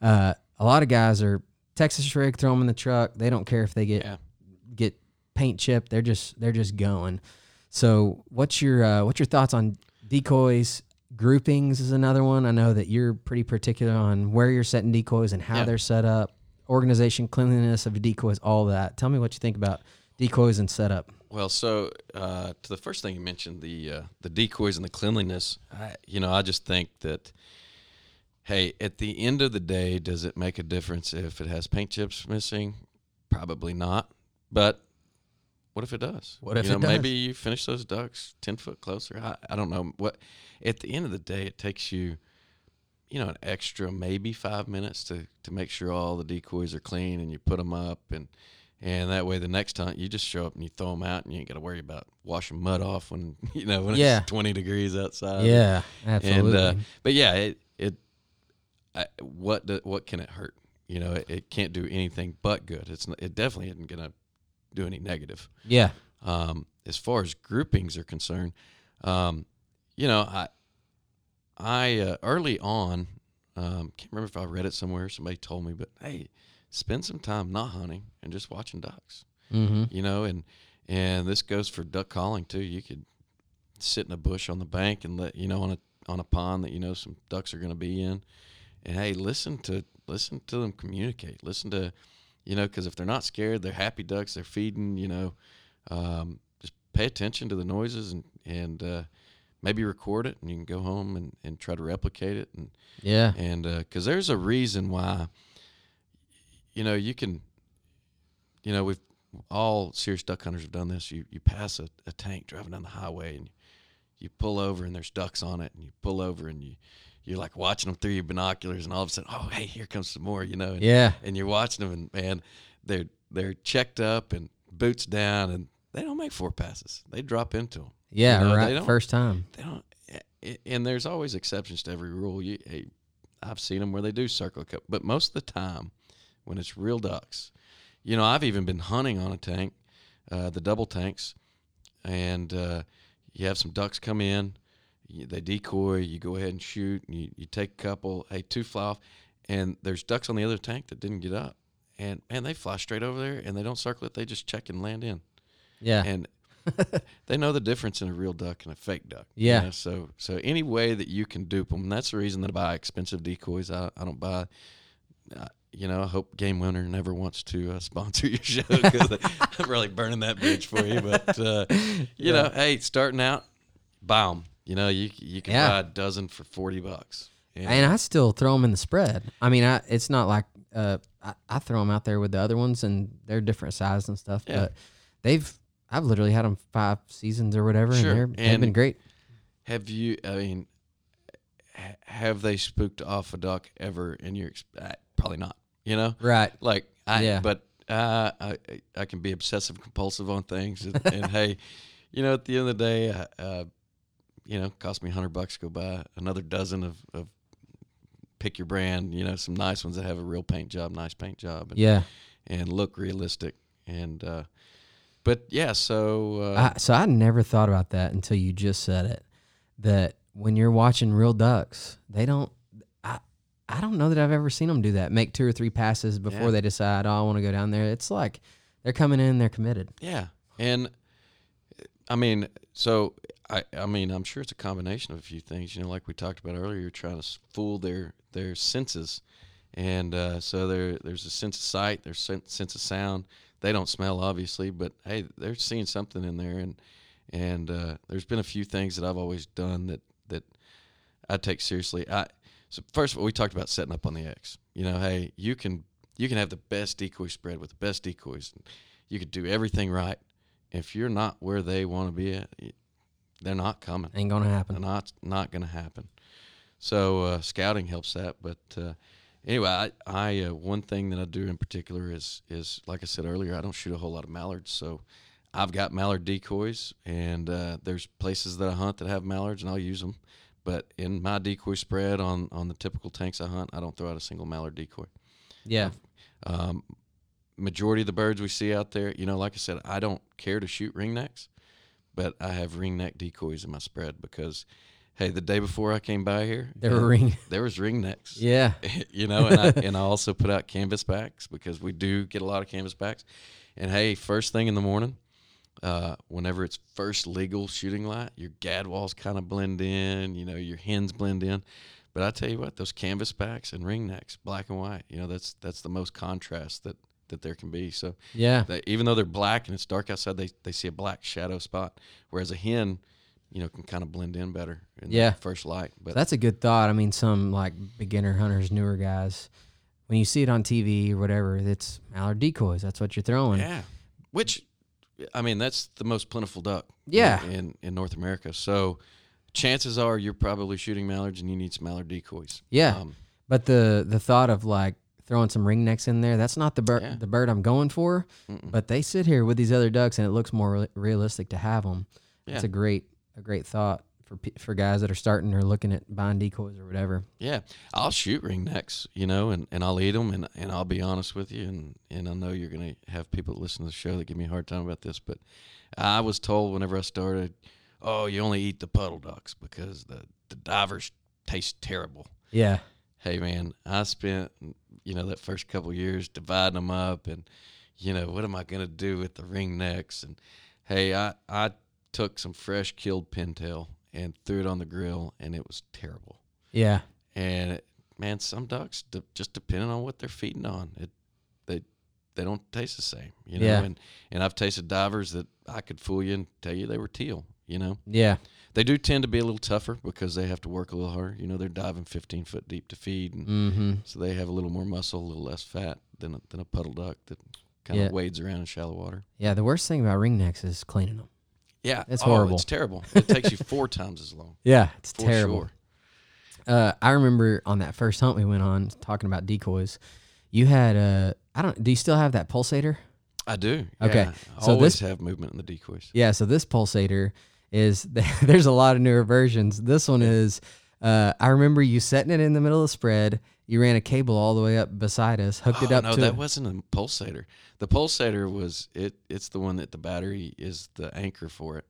Uh, a lot of guys are Texas rig, throw them in the truck. They don't care if they get Yeah. get paint chipped. They're just they're just going. So, what's your uh, what's your thoughts on decoys? Groupings is another one. I know that you're pretty particular on where you're setting decoys and how Yeah. they're set up, organization, cleanliness of decoys, all that. Tell me what you think about decoys and setup. Well, so uh, to the first thing you mentioned, the uh, the decoys and the cleanliness. I, you know, I just think that, hey, at the end of the day, does it make a difference if it has paint chips missing? Probably not. But what if it does? What if you know, it does? Maybe you finish those ducks ten foot closer. I, I don't know. What at the end of the day, it takes you, you know, an extra maybe five minutes to to make sure all the decoys are clean and you put them up and. And that way, the next hunt, you just show up and you throw them out, and you ain't got to worry about washing mud off when you know when Yeah. it's twenty degrees outside. yeah, and absolutely. uh, but yeah, it it I, what do, what can it hurt? You know, it, it can't do anything but good. It's it definitely isn't gonna do any negative. yeah, Um, as far as groupings are concerned, um, you know, I I uh, early on um, can't remember if I read it somewhere. Somebody told me, but hey, spend some time not hunting and just watching ducks. mm-hmm. You know, and and this goes for duck calling too. You could sit in a bush on the bank and let you know on a on a pond that you know some ducks are going to be in, and hey, listen to listen to them communicate. Listen to, you know, because if they're not scared, they're happy ducks. They're feeding. You know, um, just pay attention to the noises and and uh, maybe record it, and you can go home and, and try to replicate it. And yeah, and uh, because there's a reason why you know you can you know we've all serious duck hunters have done this. You you pass a, a tank driving down the highway and you pull over and there's ducks on it and you pull over and you you're like watching them through your binoculars and all of a sudden oh hey here comes some more you know and, yeah, and you're watching them and man they're they're checked up and boots down and they don't make four passes. They drop into them yeah. You know, right, first time. they don't and there's always exceptions to every rule you hey, i've seen them where they do circle a cup but most of the time when it's real ducks you know i've even been hunting on a tank uh, the double tanks and uh, you have some ducks come in you, they decoy you go ahead and shoot and you, you take a couple hey two fly off and there's ducks on the other tank that didn't get up and man they fly straight over there and they don't circle it they just check and land in Yeah, and they know the difference in a real duck and a fake duck. you Yeah. know? So so any way that you can dupe them, that's the reason that I buy expensive decoys. I, I don't buy. Uh, you know, I hope Game Winner never wants to uh, sponsor your show because I'm really burning that bridge for you. But uh, you know, hey, starting out, buy them. You know, you you can Yeah. buy a dozen for forty bucks. And, and I still throw them in the spread. I mean, I it's not like uh, I, I throw them out there with the other ones, and they're different size and stuff. Yeah. But they've I've literally had them five seasons or whatever, Sure. and they're, they've been great. have you? I mean, have they spooked off a duck ever in your? Uh, probably not. You know. Right. like I Yeah. but uh, I I can be obsessive compulsive on things and, and hey, you know at the end of the day, uh, uh, you know, cost me hundred bucks to go buy another dozen of, of pick your brand, you know, some nice ones that have a real paint job, nice paint job, and, Yeah. and look realistic. And uh, but yeah, so uh, I, so I never thought about that until you just said it. That when you're watching real ducks, they don't. I I don't know that I've ever seen them do that. Make two or three passes before Yeah. they decide, oh, I want to go down there. It's like they're coming in, they're committed. Yeah, and I mean, so I, I mean, I'm sure it's a combination of a few things. You know, like we talked about earlier, you're trying to fool their their senses, and uh, so there there's a sense of sight, there's sen- sense of sound. They don't smell, obviously, but hey, they're seeing something in there, and and uh, there's been a few things that I've always done that that I take seriously. I so first of all, we talked about setting up on the X. You know, hey, you can you can have the best decoy spread with the best decoys. You could do everything right. If you're not where they want to be at, they're not coming. Ain't gonna They're happen. not not going to happen. So uh, scouting helps that. But uh, anyway, I, I uh, one thing that I do in particular is is like I said earlier, I don't shoot a whole lot of mallards. So I've got mallard decoys, and uh, there's places that I hunt that have mallards, and I'll use them. But in my decoy spread on on the typical tanks I hunt, I don't throw out a single mallard decoy. Yeah. Um, majority of the birds we see out there, you know, like I said, I don't care to shoot ringnecks, but I have ringneck decoys in my spread because, hey, the day before I came by here, There were uh, ring. there was ringnecks. Yeah. you know, and I, and I also put out canvas backs because we do get a lot of canvas backs. And hey, first thing in the morning, uh, whenever it's first legal shooting light, your gadwalls kind of blend in, you know, your hens blend in. But I tell you what, those canvas backs and ring necks, black and white, you know, that's that's the most contrast that that there can be. So Yeah. they, even though they're black and it's dark outside, they they see a black shadow spot, whereas a hen, you know, can kind of blend in better in the Yeah. first light. But That's a good thought. I mean, some like beginner hunters, newer guys, when you see it on TV or whatever, it's mallard decoys. That's what you're throwing. Yeah. Which, I mean, that's the most plentiful duck. Yeah. In in North America, so chances are you're probably shooting mallards and you need some mallard decoys. Yeah. Um, But the the thought of like throwing some ringnecks in there, that's not the bird Yeah. the bird I'm going for. Mm-mm. But they sit here with these other ducks, and it looks more re- realistic to have them. Yeah. It's a great a great thought for for guys that are starting or looking at buying decoys or whatever. yeah, I'll shoot ring necks, you know, and, and I'll eat them, and, and I'll be honest with you, and, and I know you're gonna have people that listen to the show that give me a hard time about this, but I was told whenever I started, oh, you only eat the puddle ducks because the the divers taste terrible. Yeah. hey man, I spent you know that first couple years dividing them up, and you know what am I gonna do with the ring necks? And hey, I I took some fresh killed pintail and threw it on the grill, and it was terrible. Yeah. And it, man, some ducks de- just depending on what they're feeding on, it they they don't taste the same, you know. Yeah. And and I've tasted divers that I could fool you and tell you they were teal, you know. Yeah. They do tend to be a little tougher because they have to work a little harder. You know, they're diving 15 foot deep to feed, and Mm-hmm. so they have a little more muscle, a little less fat than a, than a puddle duck that kind of Yeah. wades around in shallow water. Yeah. The worst thing about ringnecks is cleaning them. Yeah, It's oh, horrible. It's terrible. It takes you four times as long. Yeah. It's For terrible. sure. Uh, I remember on that first hunt we went on talking about decoys. You had uh, I don't. Do you still have that pulsator? I do. Okay, Yeah. I so always this- have movement in the decoys. Yeah. So this pulsator is there's a lot of newer versions. This one is. Uh, I remember you setting it in the middle of the spread. You ran a cable all the way up beside us, hooked it up to. Oh, no, to. that wasn't a pulsator. The pulsator was it. It's the one that the battery is the anchor for it.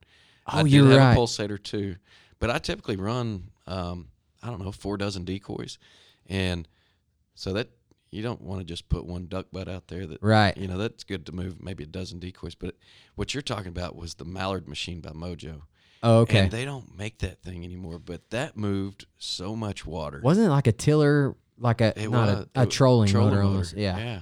I Oh, did you're have right. a pulsator too, but I typically run um, I don't know four dozen decoys, and so that you don't want to just put one duck butt out there. That right. you know that's good to move maybe a dozen decoys. But what you're talking about was the Mallard machine by Mojo. Oh, okay. And they don't make that thing anymore, but that moved so much water. Wasn't it like a tiller, like a It not was- a, a trolling, trolling motor motor. almost? Yeah. Yeah.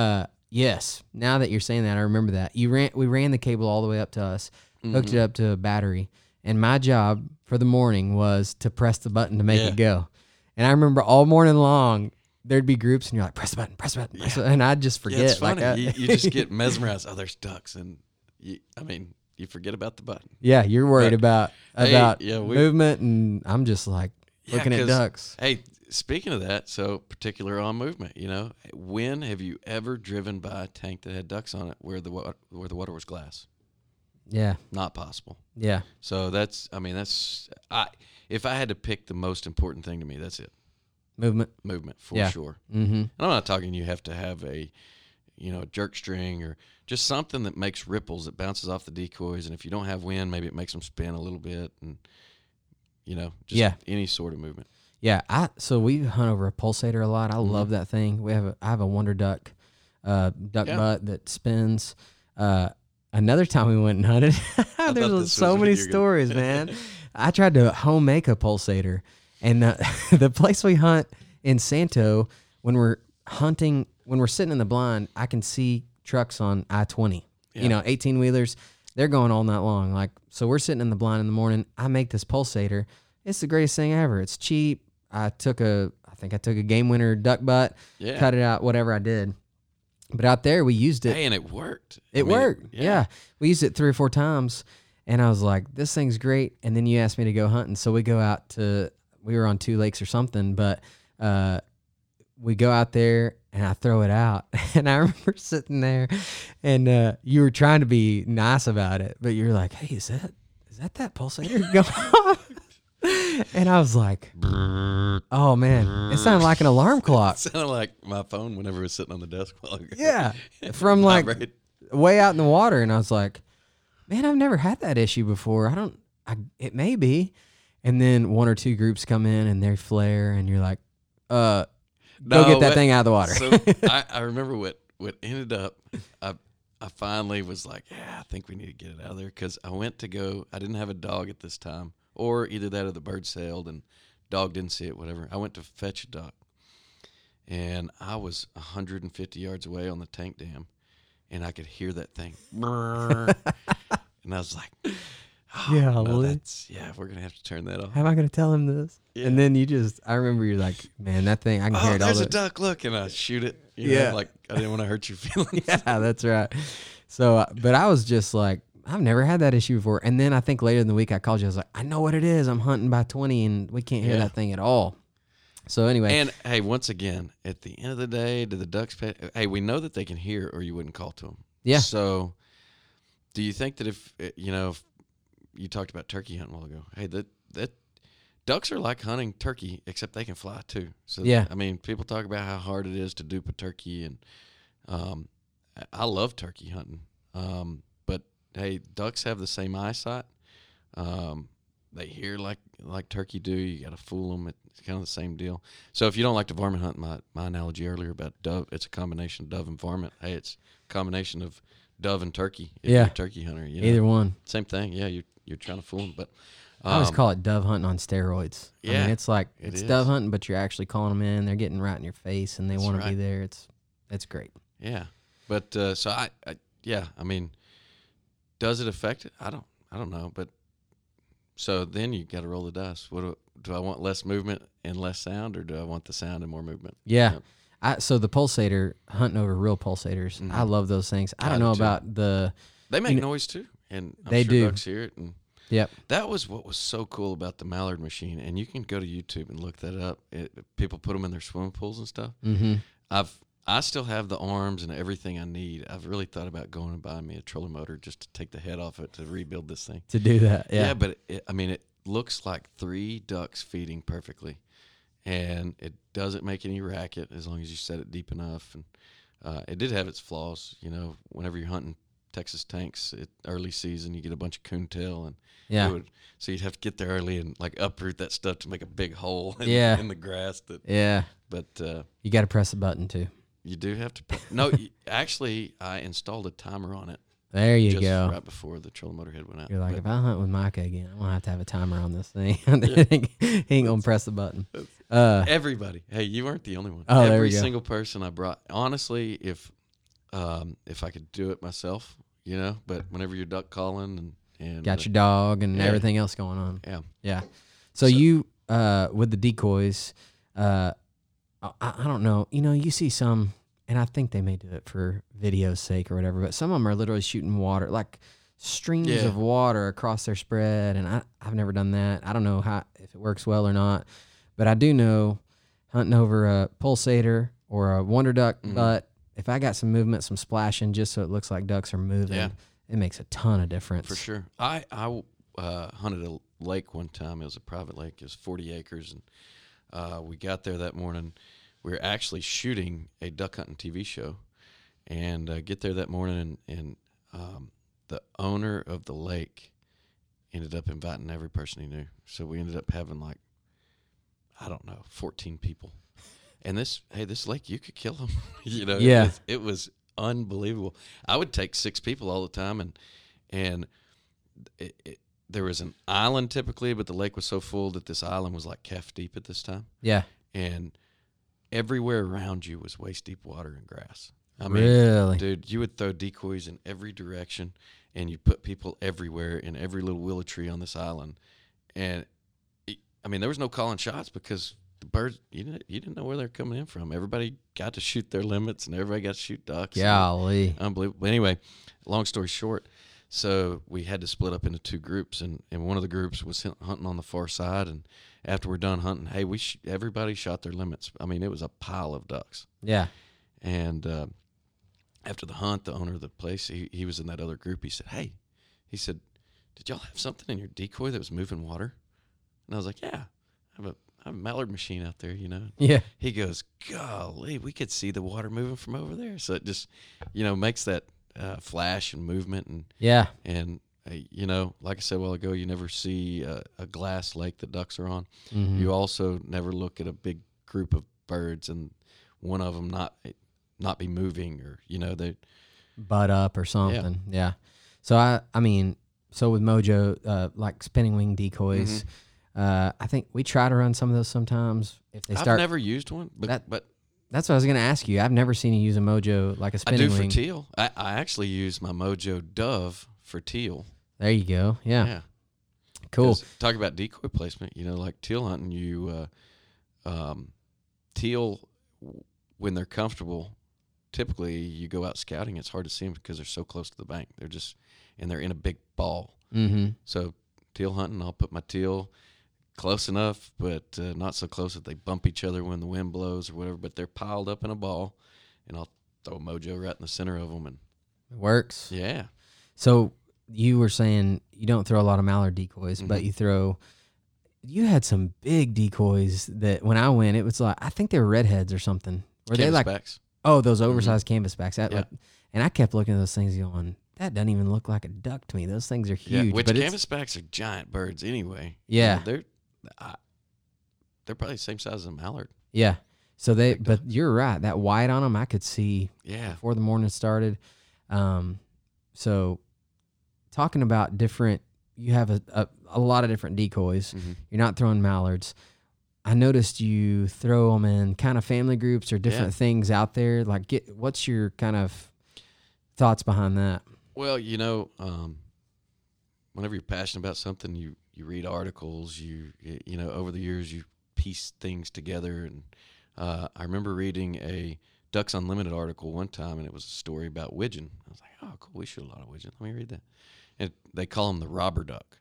Uh, yes. Now that you're saying that, I remember that you ran. We ran the cable all the way up to us, hooked Mm-hmm. it up to a battery, and my job for the morning was to press the button to make Yeah. it go. And I remember all morning long there'd be groups, and you're like, press the button, press the button, press the button," and I'd just forget. Yeah, it's like. I- you, you just get mesmerized. Oh, there's ducks, and you, I mean, you forget about the button. yeah, you're worried But, about hey, about yeah, we- movement, and I'm just like Yeah, looking at ducks. Hey, speaking of that, so particular on movement, you know, when have you ever driven by a tank that had ducks on it where the water, where the water was glass? Yeah, Not possible. yeah, So that's, I mean, that's I. If I had to pick the most important thing to me, that's it. movement. Movement for Yeah. sure. Mm-hmm. And I'm not talking you have to have a, you know, jerk string or just something that makes ripples that bounces off the decoys. And if you don't have wind, maybe it makes them spin a little bit, and you know, just Yeah. any sort of movement. Yeah, I so we hunt over a pulsator a lot. I love that thing. We have a I have a wonder duck, uh, duck Yeah. butt that spins. Uh, another time we went and hunted. There's so many what you were stories, man. I tried to home make a pulsator, and uh, the place we hunt in Santo when we're hunting when we're sitting in the blind, I can see trucks on I twenty. Yeah. You know, eighteen wheelers. They're going all night long. Like so, we're sitting in the blind in the morning. I make this pulsator. It's the greatest thing ever. It's cheap. I took a, I think I took a game winner duck butt, Yeah. cut it out, whatever I did. But out there, we used it. Hey, and it worked. I It mean, worked. yeah. We used it three or four times. And I was like, this thing's great. And then you asked me to go hunting. So we go out to, we were on two lakes or something, but uh, we go out there and I throw it out. And I remember sitting there and uh, you were trying to be nice about it, but you're like, hey, is that, is that that pulsator going off? and I was like, oh man, it sounded like an alarm clock. It sounded like my phone whenever it was sitting on the desk. Yeah, from like Vibrate. way out in the water, and I was like, man, I've never had that issue before. I don't. I, it may be, and then one or two groups come in and they flare, and you're like, uh, go get that what- thing out of the water. So I, I remember what what ended up. I I finally was like, yeah, I think we need to get it out of there because I went to go. I didn't have a dog at this time, or either that or the bird sailed and dog didn't see it. Whatever. I went to fetch a duck, and I was 150 yards away on the tank dam, and I could hear that thing. and I was like, oh, Yeah, no, that's yeah, we're gonna have to turn that off. How am I going to tell him this? Yeah. And then you just, I remember you're like, man, that thing, I can hear Oh, it all there's the a duck! Look, and I shoot it. You know, Yeah. like I didn't want to hurt your feelings. yeah, that's right. So, uh, but I was just like, I've never had that issue before. And then I think later in the week, I called you. I was like, I know what it is. I'm hunting by 20 and we can't hear Yeah. that thing at all. So, anyway, And hey, once again, at the end of the day, do the ducks pay? Hey, we know that they can hear, or you wouldn't call to them. Yeah. So, do you think that if uh, you know, if you talked about turkey hunting a while ago? Hey, that that ducks are like hunting turkey, except they can fly too. So Yeah. I mean, people talk about how hard it is to dupe a turkey, and um, I- love turkey hunting. Um, but hey, ducks have the same eyesight. Um, they hear like like turkey do. You got to fool them. It's kind of the same deal. So if you don't like to varmint hunt, my my analogy earlier about dove, it's a combination of dove and varmint. Hey, it's a combination of dove and turkey. If Yeah. you're a turkey hunter. You know? either one. Same thing. Yeah, you're you're trying to fool them, but I always um, call it dove hunting on steroids. I yeah, mean, it's like it it's is. dove hunting, but you're actually calling them in. They're getting right in your face, and they That's want to be there. It's it's great. Yeah, but uh, so I, I, yeah, I mean, does it affect it? I don't, I don't know, but so then you got to roll the dice. What do, do I want? Less movement and less sound, or do I want the sound and more movement? Yeah. Yep. I, so the pulsator hunting over real pulsators. I Mhm. love those things. I I don't do know too. about the. They make know- noise too, and I'm They sure do. ducks hear it. And Yep. that was what was so cool about the mallard machine. And you can go to YouTube and look that up. It, people put them in their swimming pools and stuff. Mm-hmm. I've I still have the arms and everything I need. I've really thought about going and buying me a trolling motor just to take the head off it to rebuild this thing. To do that, Yeah, yeah. but it, I mean, it looks like three ducks feeding perfectly, and it doesn't make any racket as long as you set it deep enough. And uh, it did have its flaws. You know, whenever you're hunting Texas tanks at early season, you get a bunch of coontail, and yeah. would, so you'd have to get there early and like uproot that stuff to make a big hole in, Yeah. in the grass. That, Yeah. but uh, You got to press a button too. you do have to. No, actually, I installed a timer on it There you just go. right before the trolling motor head went out. You're like, But- if I hunt with Micah again, I'm gonna have to have a timer on this thing. he ain't gonna press the button. Uh, Everybody. Hey, you weren't the only one. Oh, there Every single person I brought. Honestly, if um, if I could do it myself, you know. But whenever you're duck calling and and got uh, your dog and yeah. everything else going on. yeah, Yeah. So, So- you uh with the decoys, uh I, I don't know. You know, you see some and I think they may do it for video's sake or whatever, but some of them are literally shooting water like streams Yeah. of water across their spread and I I've never done that. I don't know how if it works well or not. But I do know hunting over a pulsator or a wonder duck Mhm. butt, if I got some movement, some splashing just so it looks like ducks are moving, Yeah. it makes a ton of difference. for sure. I I uh, hunted a lake one time. It was a private lake. It was 40 acres, and uh, we got there that morning. We were actually shooting a duck hunting TV show, and uh, get there that morning, and, and um, the owner of the lake ended up inviting every person he knew. So we ended up having like, I don't know, 14 people. And this, hey, this lake, you could kill them. you know, Yeah. it was, it was unbelievable. I would take six people all the time, and and it, it, there was an island typically, but the lake was so full that this island was like calf deep at this time, Yeah. and everywhere around you was waist deep water and grass. I mean, really? dude, you would throw decoys in every direction, and you put people everywhere in every little willow tree on this island, and I mean, there was no calling shots because the birds you didn't you didn't know where they're coming in from. Everybody got to shoot their limits, and everybody got to shoot ducks. Golly. unbelievable. Anyway, long story short, so we had to split up into two groups, and, and one of the groups was hunting on the far side, and after we're done hunting, hey, we sh- everybody shot their limits. I mean, it was a pile of ducks, Yeah. and uh, after the hunt, the owner of the place, he, he was in that other group. He said, "Hey," he said, "Did y'all have something in your decoy that was moving water?" And I was like, yeah, I have a, a mallard machine out there, you know. Yeah. He goes, golly, we could see the water moving from over there. So it just, you know, makes that uh, flash and movement and Yeah. and uh, you know, like I said a while ago, you never see a, a glass lake that ducks are on. Mhm. You also never look at a big group of birds and one of them not not be moving or you know they butt up or something. Yeah. So I I mean, so with Mojo, uh, like spinning wing decoys, uh, I think we try to run some of those sometimes. If they start. I've start, never used one, but That- but that's what I was gonna ask you. I've never seen you use a Mojo like a spinning I do for wing. teal. I, I actually use my Mojo Dove for teal. there you go. Yeah. yeah. Cool. Talk about decoy placement. You know, like teal hunting, you uh, um, teal when they're comfortable. Typically, you go out scouting. It's hard to see them because they're so close to the bank. They're just and they're in a big ball. Mm-hmm. So teal hunting, I'll put my teal close enough, but uh, not so close that they bump each other when the wind blows or whatever. But they're piled up in a ball, and I'll throw a mojo right in the center of them. And It works. yeah, So you were saying you don't throw a lot of mallard decoys, but Mhm. you throw. You had some big decoys that when I went, it was like I think they were redheads or something. Were they like canvasbacks. oh those oversized canvas backs? That, Yeah. like- and I kept looking at those things going, that doesn't even look like a duck to me. Those things are huge. Yeah, which but canvasbacks are giant birds anyway. Yeah. You know, they're I, they're probably the same size as a mallard. yeah. So they, but you're right. That white on them, I could see Yeah, before the morning started. Um, so talking about different, you have a, a, a lot of different decoys. Mhm. You're not throwing mallards. I noticed you throw them in kind of family groups or different things out there. Like, get what's your kind of thoughts behind that? Well, you know, um, whenever you're passionate about something, you you read articles. You you know, over the years, you piece things together. And uh, I remember reading a Ducks Unlimited article one time, and it was a story about widgeon. I was like, oh, cool, we shoot a lot of widgeon. Let me read that. And they call them the robber duck,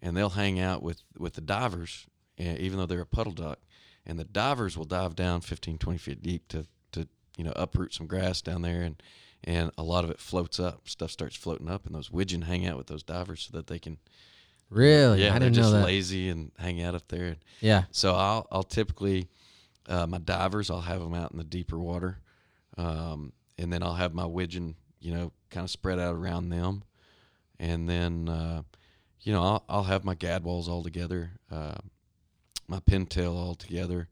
and they'll hang out with with the divers, eh, even though they're a puddle duck. And the divers will dive down 15, 20 feet deep to to you know uproot some grass down there and and a lot of it floats up. Stuff starts floating up, and those widgeon hang out with those divers so that they can. Really? yeah, I they're didn't know just lazy and hang out up there. Yeah. So I'll I'll typically uh, my divers I'll have them out in the deeper water, um, and then I'll have my widgeon you know kind of spread out around them, and then uh, you know I'll I'll have my gadwalls all together, uh, my pintail all together,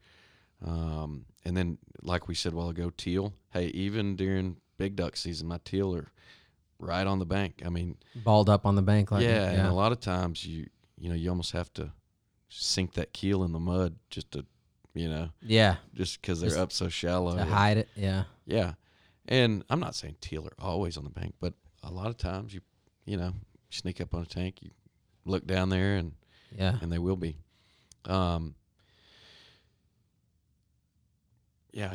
um, and then like we said a while ago, teal. Hey, even during big duck season, my teal are right on the bank. I mean, Balled up on the bank like yeah, and a lot of times you you know you almost have to sink that keel in the mud just to you know yeah. just because they're Just up so shallow. To hide it. Yeah. Yeah, and I'm not saying teal are always on the bank, but a lot of times you you know sneak up on a tank, you look down there, and Yeah. and they will be. Um, yeah,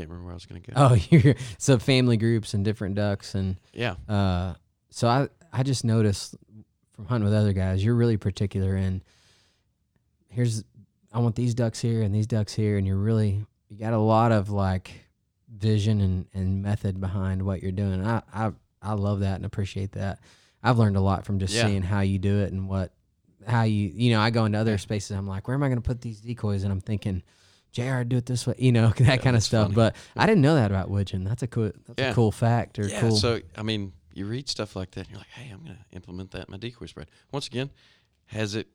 can't remember where I was going to go. Oh, you're so family groups and different ducks and Yeah, uh so I I just noticed from hunting with other guys, you're really particular in here's I want these ducks here and these ducks here and you're really you got a lot of like vision and, and method behind what you're doing. I, I I love that and appreciate that. I've learned a lot from just Yeah. seeing how you do it and what how you you know, I go into other spaces, I'm like, where am I gonna put these decoys? And I'm thinking, JR, do it this way, you know, that Yeah, kind of stuff. funny. But I didn't know that about Widgeon. That's a cool that's Yeah. a cool fact or yeah. cool So I mean, you read stuff like that, and you're like, hey, I'm going to implement that in my decoy spread. Once again, has it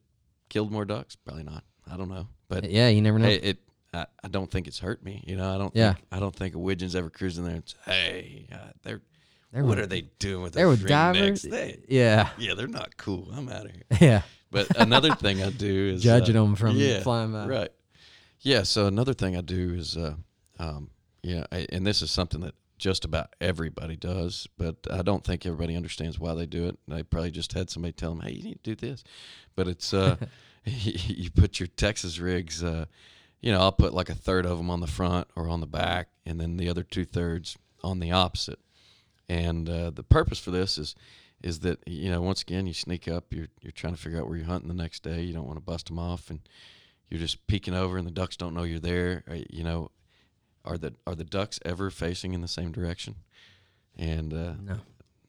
killed more ducks? Probably not. I don't know, but yeah, you never know. hey, it. I, I don't think it's hurt me. You know, I don't. Yeah. Think, I don't think a widgeon's ever cruising there and say, hey, uh, they're They're what with- are they doing with They're with divers. They, Yeah, yeah, they're not cool. I'm out of here. yeah. But another thing I do is Judging uh, them from yeah, flying by. Right. Yeah. So another thing I do is, uh, um, yeah, I, and this is something that just about everybody does, but I don't think everybody understands why they do it. They probably just had somebody tell them, "Hey, you need to do this," but it's uh, you put your Texas rigs. Uh, you know, I'll put like a third of them on the front or on the back, and then the other two thirds on the opposite. And uh, the purpose for this is is that you know once again you sneak up, you're you're trying to figure out where you're hunting the next day. You don't want to bust them off, and you're just peeking over, and the ducks don't know you're there. Uh, You know, are the are the ducks ever facing in the same direction? And uh, No.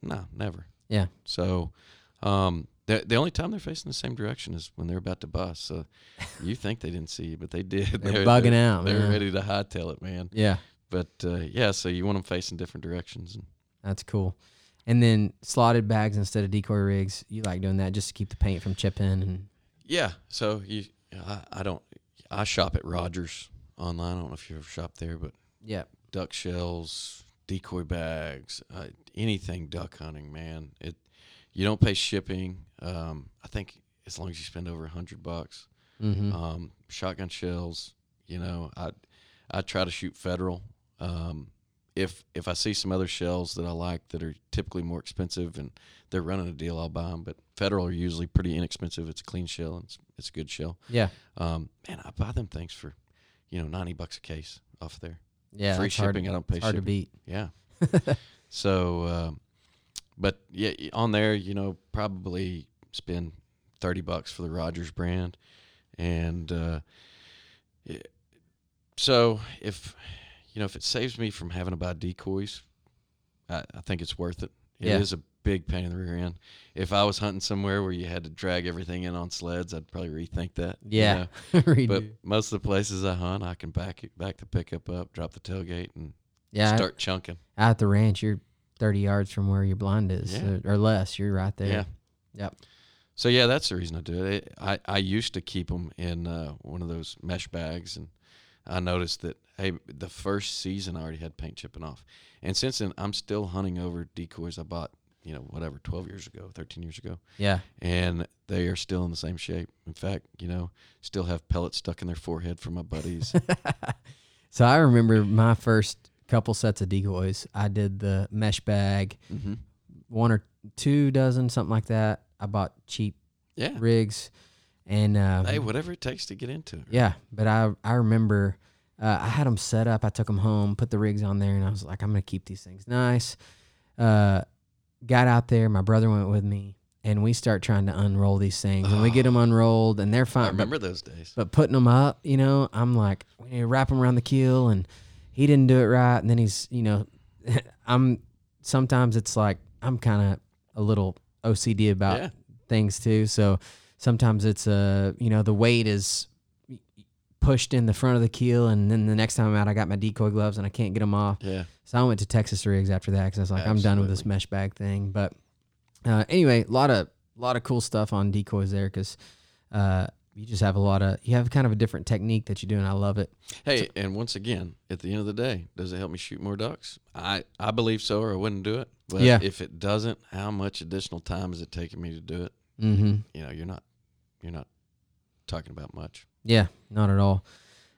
no, never. Yeah. So, um, The, the only time they're facing the same direction is when they're about to bust. So you think they didn't see you, but they did. They're bugging out, They're man. ready to hightail it, man. Yeah, But uh, yeah, so you want them facing different directions. And that's cool. And then slotted bags instead of decoy rigs. You like doing that just to keep the paint from chipping and yeah, so you, I, I don't, I shop at Rogers online. I don't know if you ever shopped there, but yeah. duck shells, decoy bags, uh, anything duck hunting, man. It you don't pay shipping. Um, I think as long as you spend over a hundred bucks. Mm-hmm. Um, shotgun shells, you know, I I try to shoot federal. Um, if if I see some other shells that I like that are typically more expensive and they're running a deal, I'll buy them. But federal are usually pretty inexpensive. It's a clean shell and it's, it's a good shell. yeah, Um, man, I buy them things for, you know, ninety bucks a case off there. yeah. Free shipping. I don't pay hard to beat. Yeah. so, um, but yeah, on there, you know, probably spend thirty bucks for the Rogers brand, and uh, so if you know if it saves me from having to buy decoys, I, I think it's worth it. It is Yeah. a big pain in the rear end. If I was hunting somewhere where you had to drag everything in on sleds, I'd probably rethink that. you Yeah. know? But most of the places I hunt, I can back it, back the pickup up, drop the tailgate, and yeah, start chunking. out at the ranch, you're 30 yards from where your blind is, Yeah. or, or less. You're right there. Yeah. Yep. So yeah, that's the reason I do it. I I used to keep them in uh, one of those mesh bags, and I noticed that hey, the first season I already had paint chipping off, and since then I'm still hunting over decoys I bought, you know, whatever, 12 years ago, 13 years ago, Yeah. and they are still in the same shape. In fact, you know, still have pellets stuck in their forehead from my buddies. So I remember my first couple sets of decoys. I did the mesh bag, hmm one or two dozen, something like that. I bought cheap Yeah. rigs, and uh, Hey, whatever it takes to get into it. yeah. But I I remember uh, I had them set up. I took them home, put the rigs on there, and I was like, I'm gonna keep these things nice. Uh, got out there. My brother went with me, and we start trying to unroll these things, and we get them unrolled, and they're fine. I remember those days. But putting them up, you know, I'm like, we need to wrap them around the keel, and he didn't do it right. And then he's, you know, I'm sometimes it's like I'm kind of a little OCD about Yeah. things too. So sometimes it's uh, you know, the weight is pushed in the front of the keel, and then the next time I'm out, I got my decoy gloves and I can't get them off. Yeah. So I went to Texas Rigs after that because I was like, I'm done with this mesh bag thing. But uh, anyway, a lot of lot of cool stuff on decoys there because uh, you just have a lot of you have kind of a different technique that you do, and I love it. Hey, and once again, at the end of the day, does it help me shoot more ducks? I, I believe so, or I wouldn't do it. But Yeah. if it doesn't, how much additional time is it taking me to do it? Mm-hmm. You know, you're not you're not talking about much. Yeah, not at all.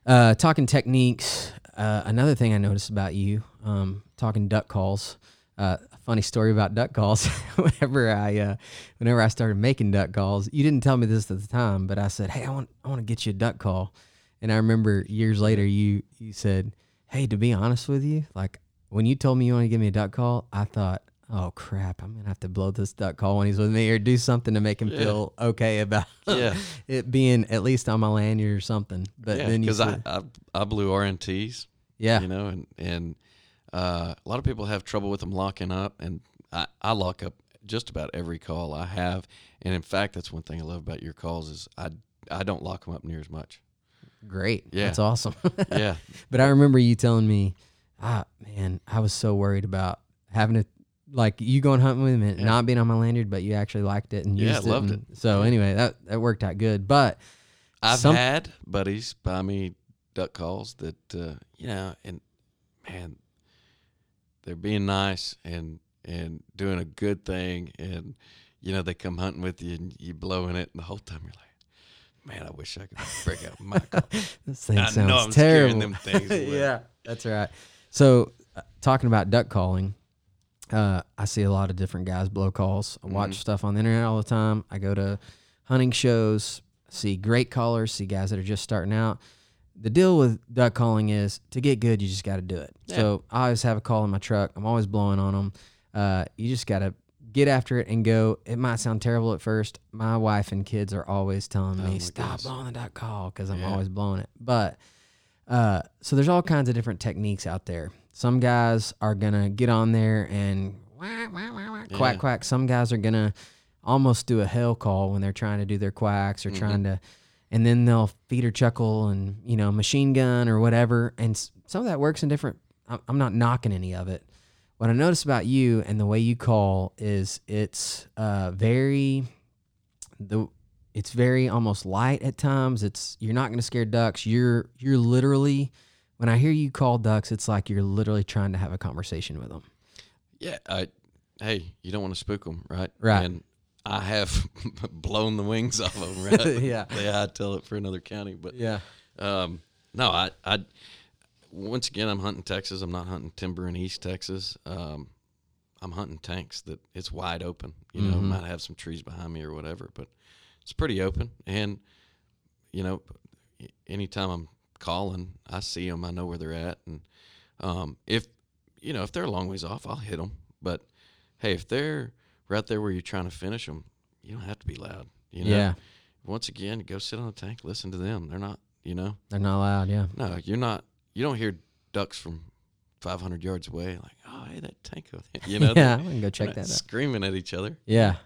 Uh, talking techniques. Uh, another thing I noticed about you, um, talking duck calls. Uh, funny story about duck calls. whenever I, uh, whenever I started making duck calls, you didn't tell me this at the time, but I said, "Hey, I want, I want to get you a duck call." And I remember years later, you, you said, "Hey, to be honest with you, like when you told me you want to give me a duck call, I thought." Oh crap! I'm gonna have to blow this duck call when he's with me, or do something to make him Yeah. feel okay about Yeah. it being at least on my lanyard or something. But yeah, then you because I, I I blew RNTs, yeah, you know, and and uh, a lot of people have trouble with them locking up, and I, I lock up just about every call I have, and in fact, that's one thing I love about your calls is I I don't lock them up near as much. great, Yeah. that's awesome. Yeah, but I remember you telling me, ah, man, I was so worried about having to. Like you going hunting with him and Yeah. not being on my lanyard, but you actually liked it and Yeah, used loved and So anyway, that that worked out good. But I've Some- had buddies buy me duck calls that uh, you know, and man, they're being nice and and doing a good thing, and you know they come hunting with you and you blowing it, and the whole time you're like, man, I wish I could break out my call. this thing I sounds terrible. them things yeah, that's right. So uh, talking about duck calling, uh, I see a lot of different guys blow calls. I watch Mhm. stuff on the internet all the time. I go to hunting shows, see great callers, see guys that are just starting out. The deal with duck calling is to get good, you just got to do it. Yeah. So I always have a call in my truck. I'm always blowing on them. Uh, you just got to get after it and go. It might sound terrible at first. My wife and kids are always telling Oh me, stop goodness. blowing the duck call because I'm Yeah. always blowing it. But uh, so there's all kinds of different techniques out there. Some guys are gonna get on there and wah, wah, wah, wah, quack Yeah. quack. Some guys are gonna almost do a hell call when they're trying to do their quacks or trying to, and then they'll feeder chuckle and you know machine gun or whatever. And some of that works in different. I'm I'm not knocking any of it. What I notice about you and the way you call is it's uh, very the it's very almost light at times. It's you're not going to scare ducks. You're you're literally when I hear you call ducks, it's like you're literally trying to have a conversation with them. Yeah, I, hey, you don't want to spook them, right? Right. And I have blown the wings off of them, right? Yeah. yeah, I'd tell it for another county, but Yeah. um, no, I, I, once again, I'm hunting Texas. I'm not hunting timber in East Texas. Um, I'm hunting tanks that it's wide open. You know, Mhm. might have some trees behind me or whatever, but it's pretty open. And you know, anytime I'm calling, I see them. I know where they're at, and um, if you know if they're a long ways off, I'll hit them. But hey, if they're right there where you're trying to finish them, you don't have to be loud. You know? Yeah. Once again, go sit on the tank, listen to them. They're not. You know. They're not loud. Yeah. No, you're not. You don't hear ducks from 500 yards away, like, hey, that tank over there. You know, yeah. they're I can go check that out. screaming at each other. Yeah.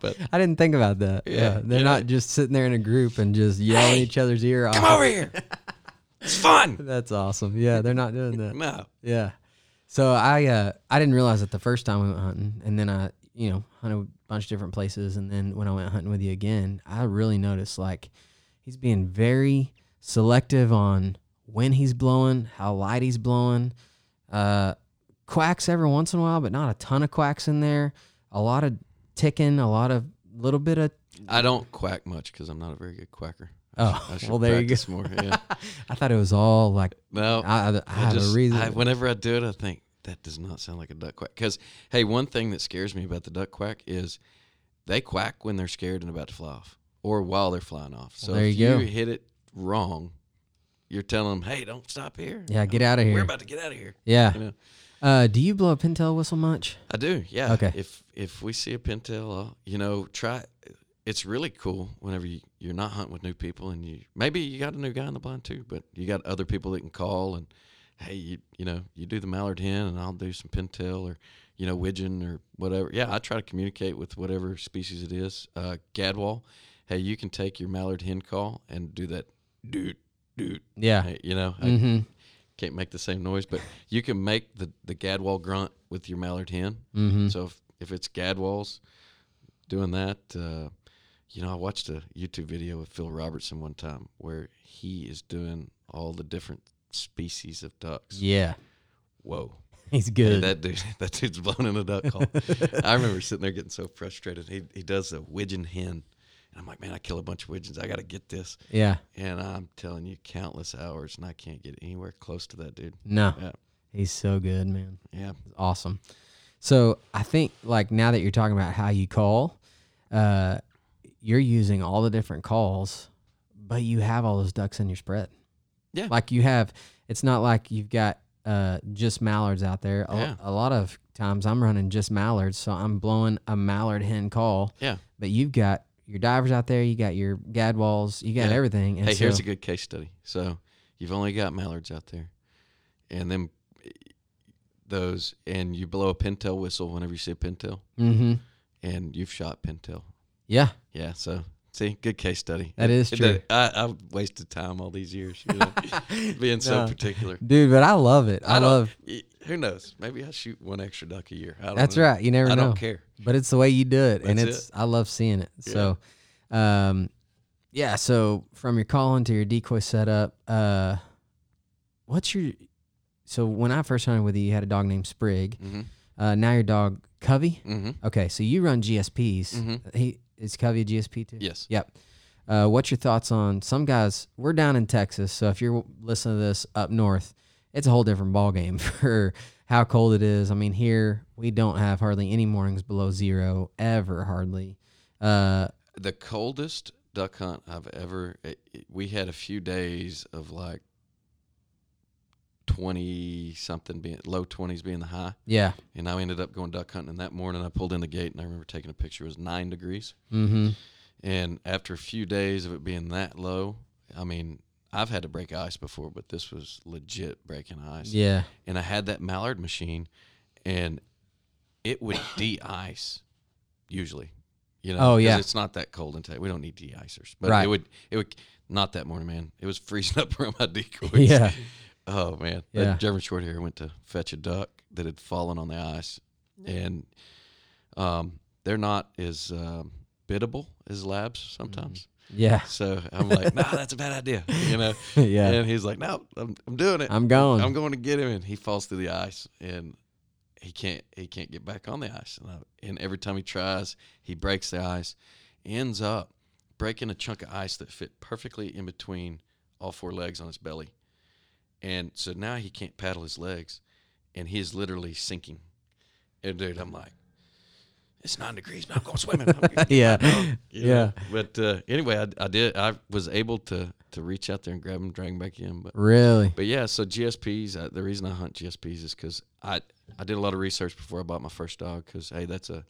But I didn't think about that. Yeah. Yeah, They're you not just sitting there in a group and just yelling Hey, each other's ear off. come over here. It's fun. That's awesome. Yeah. They're not doing that. No. Yeah. So I uh I didn't realize it the first time we went hunting, and then I you know hunted a bunch of different places, and then when I went hunting with you again, I really noticed like he's being very selective on when he's blowing, how light he's blowing, uh, quacks every once in a while, but not a ton of quacks in there. A lot of ticking, a lot of little bit of. I don't quack much because I'm not a very good quacker. I Oh, should- I should well, there you go. more. Yeah. I thought it was all like No, I, I, have just, a reason. I, whenever I do it, I think that does not sound like a duck quack. Because hey, one thing that scares me about the duck quack is they quack when they're scared and about to fly off, or while they're flying off. So Well, there if you go. hit it wrong, you're telling them, "Hey, don't stop here. yeah, get out of here. We're about to get out of here." Yeah. You know, Uh, do you blow a pintail whistle much? I do. Yeah. Okay. If if we see a pintail, I'll, you know, try. It's really cool whenever you, you're not hunting with new people, and you maybe you got a new guy in the blind too, but you got other people that can call and hey, you you know, you do the mallard hen, and I'll do some pintail or you know widgeon or whatever. Yeah, I try to communicate with whatever species it is. Uh, gadwall. Hey, you can take your mallard hen call and do that doot doot. Yeah. Hey, you know, Mm-hmm. Can't make the same noise, but you can make the the gadwall grunt with your mallard hen. Mm-hmm. So if, if it's gadwalls doing that, uh, you know, I watched a YouTube video with Phil Robertson one time where he is doing all the different species of ducks. Yeah. Whoa. He's Hey, good. that dude, that dude's blown in a duck call. I remember sitting there getting so frustrated. He he does a widgeon hen, and I'm like, man, I kill a bunch of widgeons. I got to get this, yeah. and I'm telling you, countless hours, and I can't get anywhere close to that dude. No. Yeah, He's so good, man. yeah, Awesome. So I think like now that you're talking about how you call, uh, you're using all the different calls, but you have all those ducks in your spread. Yeah. Like you have, it's not like you've got uh, just mallards out there. A, Yeah. a lot of times I'm running just mallards, so I'm blowing a mallard hen call. yeah. But you've got your divers out there, you got your gadwalls, you got Yeah. everything. And hey, here's a good case study. So you've only got mallards out there, and then those, and you blow a pintail whistle whenever you see a pintail, Mhm. and you've shot pintail. Yeah. Yeah. So see, good case study. That is true. I, I've wasted time all these years you know, being so No. particular. Dude, but I love it. I, don't- love. Who knows? Maybe I shoot one extra duck a year. I don't That's know. right. You never I know. don't care. but it's the way you do it, and That's it's I love seeing it. So, um, yeah. So from your calling to your decoy setup, uh, what's your? So when I first hunted with you, you had a dog named Sprig. Mm-hmm. Uh, now your dog Covey. Mm-hmm. Okay, so you run GSPs. Mhm. He is Covey a GSP too. Yes. Yep. Uh, what's your thoughts on some guys? We're down in Texas, so if you're listening to this up north, it's a whole different ball game for how cold it is. I mean, here we don't have hardly any mornings below zero ever, hardly. Uh, The coldest duck hunt I've ever. It, it- we had a few days of like twenty something being low twenties being the high, yeah. and I ended up going duck hunting. And that morning, I pulled in the gate, and I remember taking a picture. It was nine degrees, Mm-hmm. and after a few days of it being that low, I mean, I've had to break ice before, but this was legit breaking ice. Yeah. and I had that mallard machine, and it would de-ice usually You know, oh yeah. it's not that cold in Texas. We don't need de-icers, but Right. it would it would not that morning, man. It was freezing up around my decoys. Yeah. Oh man, Yeah. that German short hair went to fetch a duck that had fallen on the ice, and um, they're not as um, biddable as labs sometimes. Yeah. So I'm like, nah, that's a bad idea, you know. Yeah. And he's like, no, I'm, I'm doing it. I'm going. I'm going to get him, and he falls through the ice, and he can't he can't get back on the ice. And, I, and every time he tries, he breaks the ice, ends up breaking a chunk of ice that fit perfectly in between all four legs on his belly, and so now he can't paddle his legs, and he is literally sinking. And dude, I'm like. It's nine degrees. I'm going swimming. I'm Yeah. my dog," you know? Yeah. But uh, anyway, I, I did. I was able to to reach out there and grab him, drag him back in. But Really? but yeah, so GSPs. Uh, the reason I hunt GSPs is because I I did a lot of research before I bought my first dog. Because hey, that's a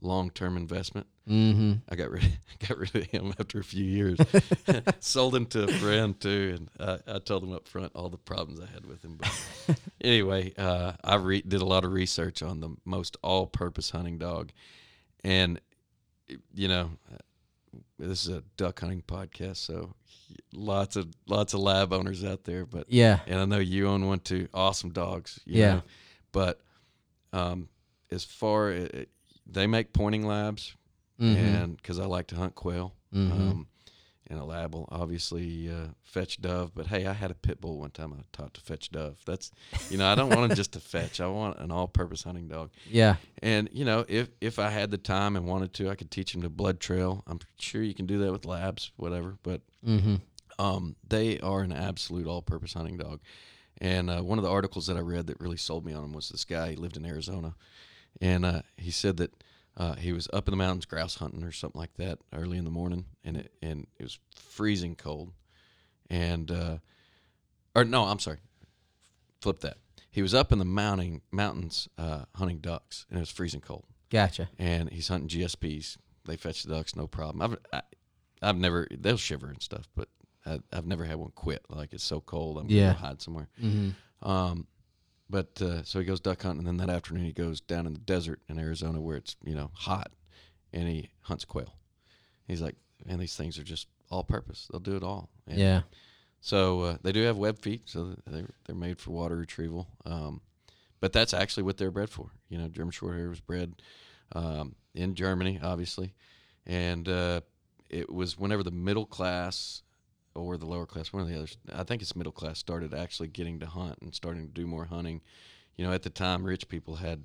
long term investment. Mm-hmm. I got rid got rid of him after a few years. Sold him to a friend too, and I, I told him up front all the problems I had with him. But anyway, uh, I re- did a lot of research on the most all purpose hunting dog, and you know, this is a duck hunting podcast, so lots of lots of lab owners out there, but Yeah. and I know you own one too. Awesome dogs. you Yeah. know. But um, as far as they make pointing labs, Mhm. and because I like to hunt quail, Mhm. um, and a lab will obviously uh, fetch dove. But hey, I had a pit bull one time I taught to fetch dove. That's you know I don't want them just to fetch. I want an all-purpose hunting dog. Yeah. And you know, if if I had the time and wanted to, I could teach them to blood trail. I'm sure you can do that with labs, whatever. But Mm-hmm. um, they are an absolute all-purpose hunting dog. And uh, one of the articles that I read that really sold me on him was this guy. He lived in Arizona, and uh, he said that uh, he was up in the mountains grouse hunting or something like that early in the morning, and it and it was freezing cold, and uh, or no, I'm sorry, flip that. He was up in the mountain mountains uh, hunting ducks, and it was freezing cold Gotcha. and he's hunting GSPs. They fetch the ducks, no problem. I've I, I've never they'll shiver and stuff, but I, I've never had one quit. Like it's so cold, I'm Yeah. gonna hide somewhere. Mm-hmm. Um, but uh, so he goes duck hunting, and then that afternoon he goes down in the desert in Arizona where it's you know hot, and he hunts quail. He's like, and these things are just all purpose. They'll do it all. And Yeah. so uh, they do have web feet, so they're they're made for water retrieval. Um, but that's actually what they're bred for. You know, German Shorthair was bred um, in Germany, obviously, and uh, it was whenever the middle class or the lower class, one of the others, I think it's middle class, started actually getting to hunt and starting to do more hunting. You know, at the time, rich people had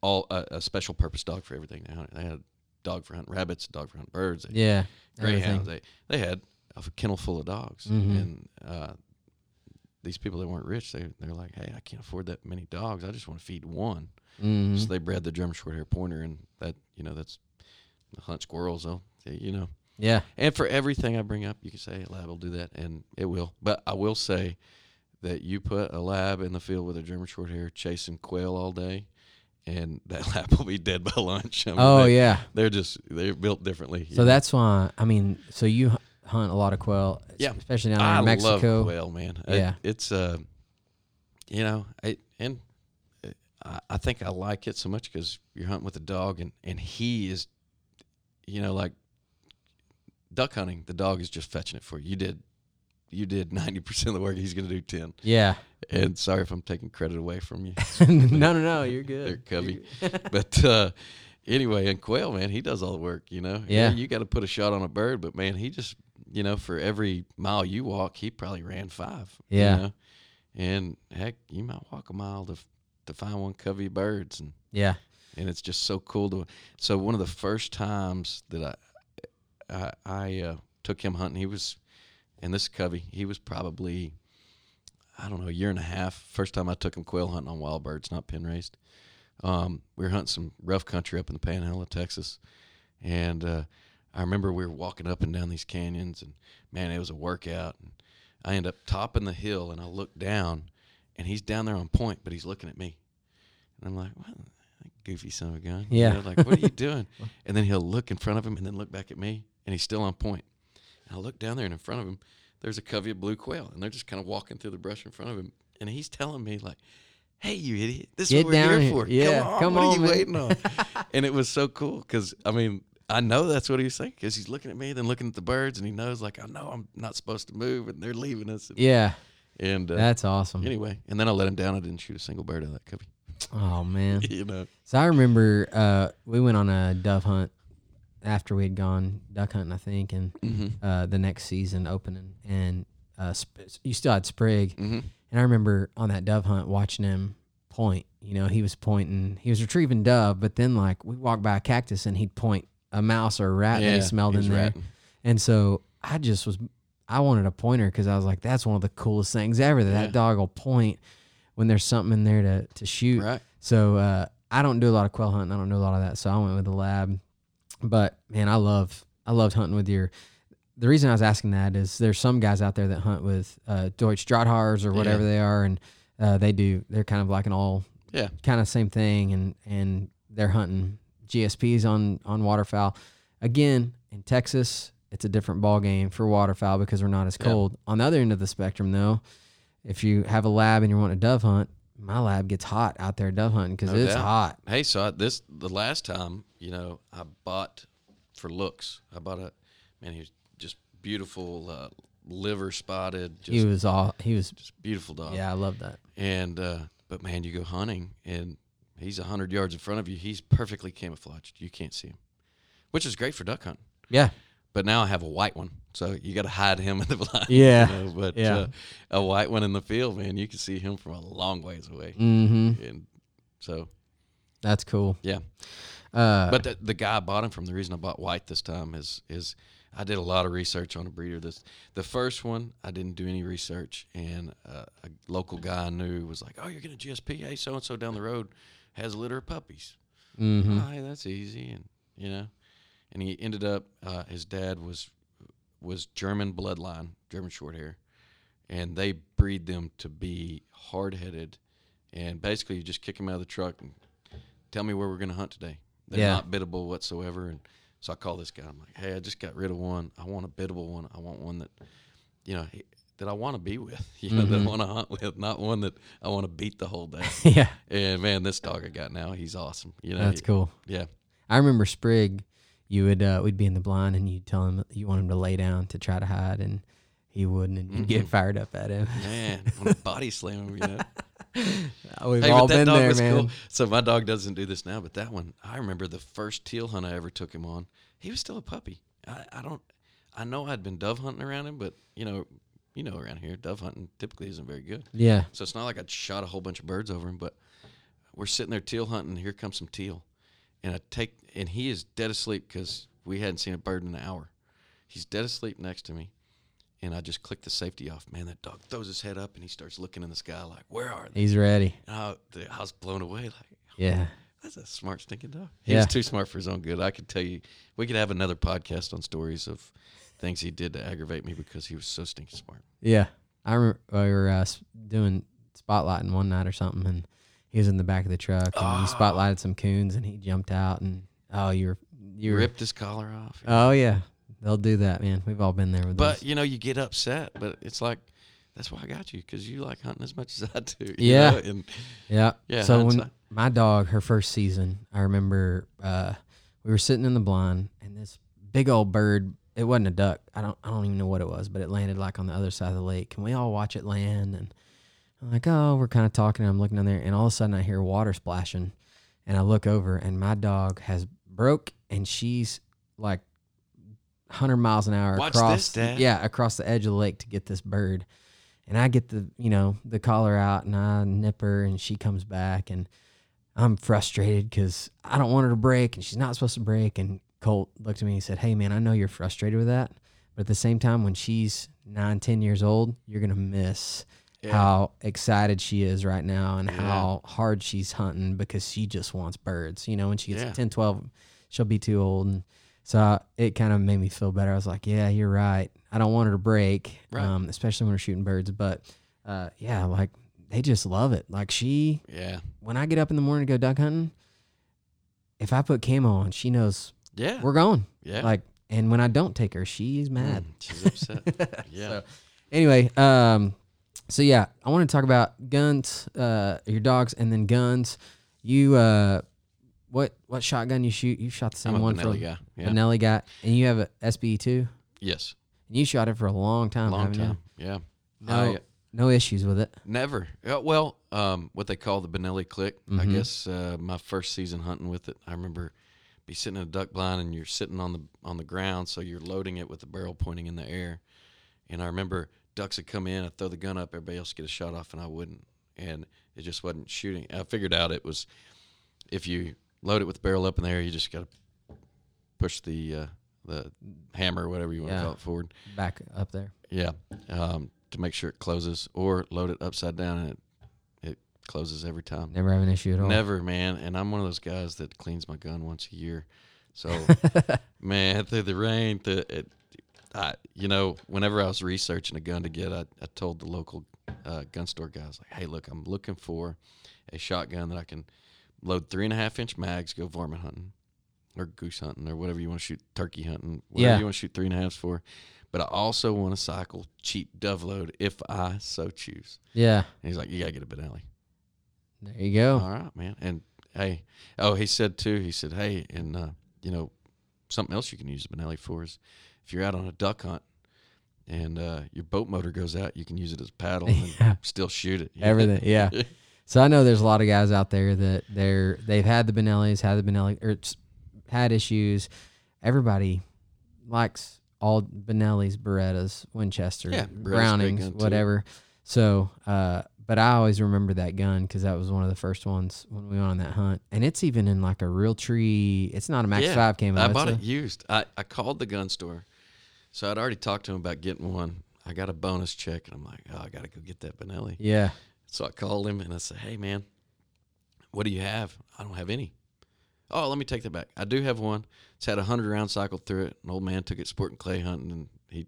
all a, a special purpose dog for everything. They, hunted. they had a dog for hunting rabbits, a dog for hunting birds, they Yeah. greyhounds. everything. They they had a kennel full of dogs, Mhm. and uh, these people that weren't rich, they they're like, hey, I can't afford that many dogs. I just want to feed one. Mhm. So they bred the German short hair Pointer, and that you know that's the hunt squirrels. Though you know, Yeah. and for everything I bring up, you can say a lab will do that, and it will. But I will say that you put a lab in the field with a German short hair chasing quail all day. And that lab will be dead by lunch. I mean, Oh they, yeah. they're just they're built differently. So know. that's why I mean, so you hunt a lot of quail, Yeah. especially down I in Mexico. love quail, man. Yeah. it's uh, you know, I and uh, I, I think I like it so much because you're hunting with a dog, and and he is, you know, like duck hunting. The dog is just fetching it for you. You did, you did ninety percent of the work. He's going to do ten. Yeah. And sorry if I'm taking credit away from you, no, no, no. You're good. there, good. Cubby. but uh, anyway, and quail, man, he does all the work. You know, Yeah. you got to put a shot on a bird, but man, he just, you know, for every mile you walk, he probably ran five. you Yeah. know? and heck, you might walk a mile to to find one covey of birds, and Yeah. and it's just so cool to. So one of the first times that I I, I uh, took him hunting, he was, and this covey, he was probably. I don't know, a year and a half. First time I took him quail hunting on wild birds, not pen raised. Um, we were hunting some rough country up in the panhandle of Texas, and uh, I remember we were walking up and down these canyons, and man, it was a workout. And I end up topping the hill, and I look down, and he's down there on point, but he's looking at me, and I'm like, "What, goofy son of a gun?" You Yeah. know, like, what are you doing? and then he'll look in front of him, and then look back at me, and he's still on point. And I look down there, and in front of him, there's a covey of blue quail, and they're just kind of walking through the brush in front of him, and he's telling me like, "Hey, you idiot! This Get is what we're here here. for. Yeah, come on, come what on, are you man." waiting on?" and it was so cool because I mean, I know that's what he's saying because he's looking at me, then looking at the birds, and he knows like I know I'm not supposed to move, and they're leaving us. And, Yeah, and, uh, that's awesome. anyway, and then I let him down. I didn't shoot a single bird out of that covey. Oh man. you know, So I remember uh, we went on a dove hunt after we had gone duck hunting, I think, and mm-hmm. uh, the next season opening, and uh, Sp- you still had Sprig, Mm-hmm. and I remember on that dove hunt watching him point. You know, he was pointing, he was retrieving dove, but then like we walked by a cactus and he'd point a mouse or a rat that he smelled in there, and so I just was, I wanted a pointer because I was like, that's one of the coolest things ever. That Yeah. that dog will point when there's something in there to to shoot. Right. So uh, I don't do a lot of quail hunting. I don't do a lot of that. So I went with the lab. But man, I love I loved hunting with your. The reason I was asking that is there's some guys out there that hunt with uh, Deutsch Drahthaars or whatever Yeah. they are, and uh, they do. They're kind of like an all Yeah. kind of same thing, and and they're hunting GSPs on on waterfowl. Again, in Texas, it's a different ball game for waterfowl because we're not as cold. On the other end of the spectrum, though, if you have a lab and you want a dove hunt, my lab gets hot out there dove hunting because No it's doubt. hot. Hey, so I, this the last time, you know, I bought for looks. I bought a man. He was just beautiful, uh, liver spotted, just, he was all he was. just beautiful dog. Yeah, I love that. And uh, but man, you go hunting and he's a hundred yards in front of you. He's perfectly camouflaged. You can't see him, which is great for duck hunting. Yeah, But now I have a white one, so you got to hide him in the blind. Yeah. you know, but Yeah. uh, a white one in the field, man, you can see him from a long ways away. mm-hmm. And so, That's cool. yeah. Uh, But the, the guy I bought him from, the reason I bought white this time is is I did a lot of research on a breeder. This the first one I didn't do any research, and uh, a local guy I knew was like, "Oh, you're getting a GSP? Hey, so and so down the road has a litter of puppies. mhm. Oh, hey, that's easy." And you know, and he ended up uh, his dad was was German bloodline, German short hair, and they breed them to be hard headed, and basically you just kick them out of the truck and tell me where we're going to hunt today. They're Yeah. not biddable whatsoever, and so I call this guy. I'm like, hey, I just got rid of one. I want a biddable one. I want one that, you know, he, that I want to be with. You know, that I Mhm. want to hunt with, not one that I want to beat the whole day. yeah, and man, this dog I got now, he's awesome. You know, that's he- cool. Yeah, I remember Sprig. You would uh, we'd be in the blind and you'd tell him you want him to lay down to try to hide, and he wouldn't, and you'd get Mhm. fired up at him. man, want to body slam him. You know. We've Hey, all been there, man. cool. So my dog doesn't do this now, but that one, I remember the first teal hunt I ever took him on. He was still a puppy. I, I don't, I know I'd been dove hunting around him, but you know, you know, around here, dove hunting typically isn't very good. Yeah, So it's not like I'd shot a whole bunch of birds over him, but we're sitting there teal hunting. And here comes some teal, and I take, and he is dead asleep because we hadn't seen a bird in an hour. He's dead asleep next to me, and I just click the safety off. Man, that dog throws his head up and he starts looking in the sky like, "Where are they?" he's ready. And I, the- I was blown away. Like, Yeah, that's a smart stinking dog. He Yeah. too smart for his own good. I could tell you, we could have another podcast on stories of things he did to aggravate me because he was so stinking smart. yeah. I remember we were uh, doing spotlighting one night or something, and he was in the back of the truck, and Oh. he spotlighted some coons, and he jumped out, and oh, you're You ripped his collar off. Oh yeah, they'll do that, man. We've all been there with but those. you know, you get upset. But it's like that's why I got you because you like hunting as much as I do. you Yeah. know? and Yeah. Yeah, So when my dog, her first season, I remember uh, we were sitting in the blind, and this big old bird. It wasn't a duck. I don't. I don't even know what it was, but it landed like on the other side of the lake, and we all watch it land. And I'm like, oh, we're kind of talking. And I'm looking down there, and all of a sudden I hear water splashing, and I look over, and my dog has broke, and she's like 100 miles an hour Watch across. this. Yeah, across the edge of the lake to get this bird. And I get the, you know, the collar out and I nip her and she comes back and I'm frustrated because I don't want her to break and she's not supposed to break. And Colt looked at me and said, Hey man, I know you're frustrated with that. But at the same time, when she's nine, 10 years old, you're going to miss Yeah. how excited she is right now and Yeah. how hard she's hunting because she just wants birds. You know, when she gets Yeah. 10, 12, she'll be too old. And so I, it kind of made me feel better. I was like, yeah, you're right. I don't want her to break, Right. um, especially when we're shooting birds. But uh, yeah, like they just love it. Like she, yeah, when I get up in the morning to go duck hunting, if I put camo on, she knows yeah, we're going. yeah. Like, and when I don't take her, she's mad. Mm, she's upset. yeah. So, anyway, um, So yeah, I want to talk about guns, uh, your dogs, and then guns. You, uh, what what shotgun you shoot? You shot the same I'm a one Benelli from guy. Yeah. Benelli guy, and you have a SBE too. Yes. And you shot it for a long time. Long haven't you? time. Yeah. No, I, no issues with it. Never. Uh, well, um, what they call the Benelli click. I Mhm. guess uh, my first season hunting with it, I remember be sitting in a duck blind and you're sitting on the on the ground, so you're loading it with the barrel pointing in the air. And I remember ducks would come in, I'd throw the gun up, everybody else would get a shot off, and I wouldn't. And it just wasn't shooting. I figured out it was if you load it with the barrel up in the air, you just got to push the uh, the hammer, or whatever you want to Yeah. call it, forward. Back up there. Yeah, um, to make sure it closes, or load it upside down and it it closes every time. Never have an issue at all. Never, man. And I'm one of those guys that cleans my gun once a year. So, man, through the rain, the it, I, you know, whenever I was researching a gun to get, I, I told the local uh, gun store guys like, "Hey, look, I'm looking for a shotgun that I can load three and a half inch mags, go varmint hunting, or goose hunting, or whatever you want to shoot, turkey hunting, whatever Yeah. you want to shoot three and a halfs for." But I also want to cycle cheap dove load if I so choose. Yeah. And he's like, "You gotta get a Benelli." There you go. All right, man. And hey, oh, he said too. He said, hey, and uh, you know, something else you can use the Benelli for is if you're out on a duck hunt and uh, your boat motor goes out, you can use it as a paddle and Yeah. still shoot it. Everything. Yeah. So I know there's a lot of guys out there that they're they've had the Benellis, had the Benelli, or it's had issues. Everybody likes all Benellis, Berettas, Winchester, Yeah, Brownings, gun, too. whatever. So, uh, but I always remember that gun because that was one of the first ones when we went on that hunt, and it's even in like a Realtree. It's not a Max Yeah, Five camo. I it's bought a- it used. I, I called the gun store, so I'd already talked to him about getting one. I got a bonus check, and I'm like, oh, I got to go get that Benelli. Yeah. So I called him and I said, "Hey man, what do you have? I don't have any." Oh, let me take that back. I do have one. It's had a hundred round cycle through it. An old man took it sporting clay hunting, and he,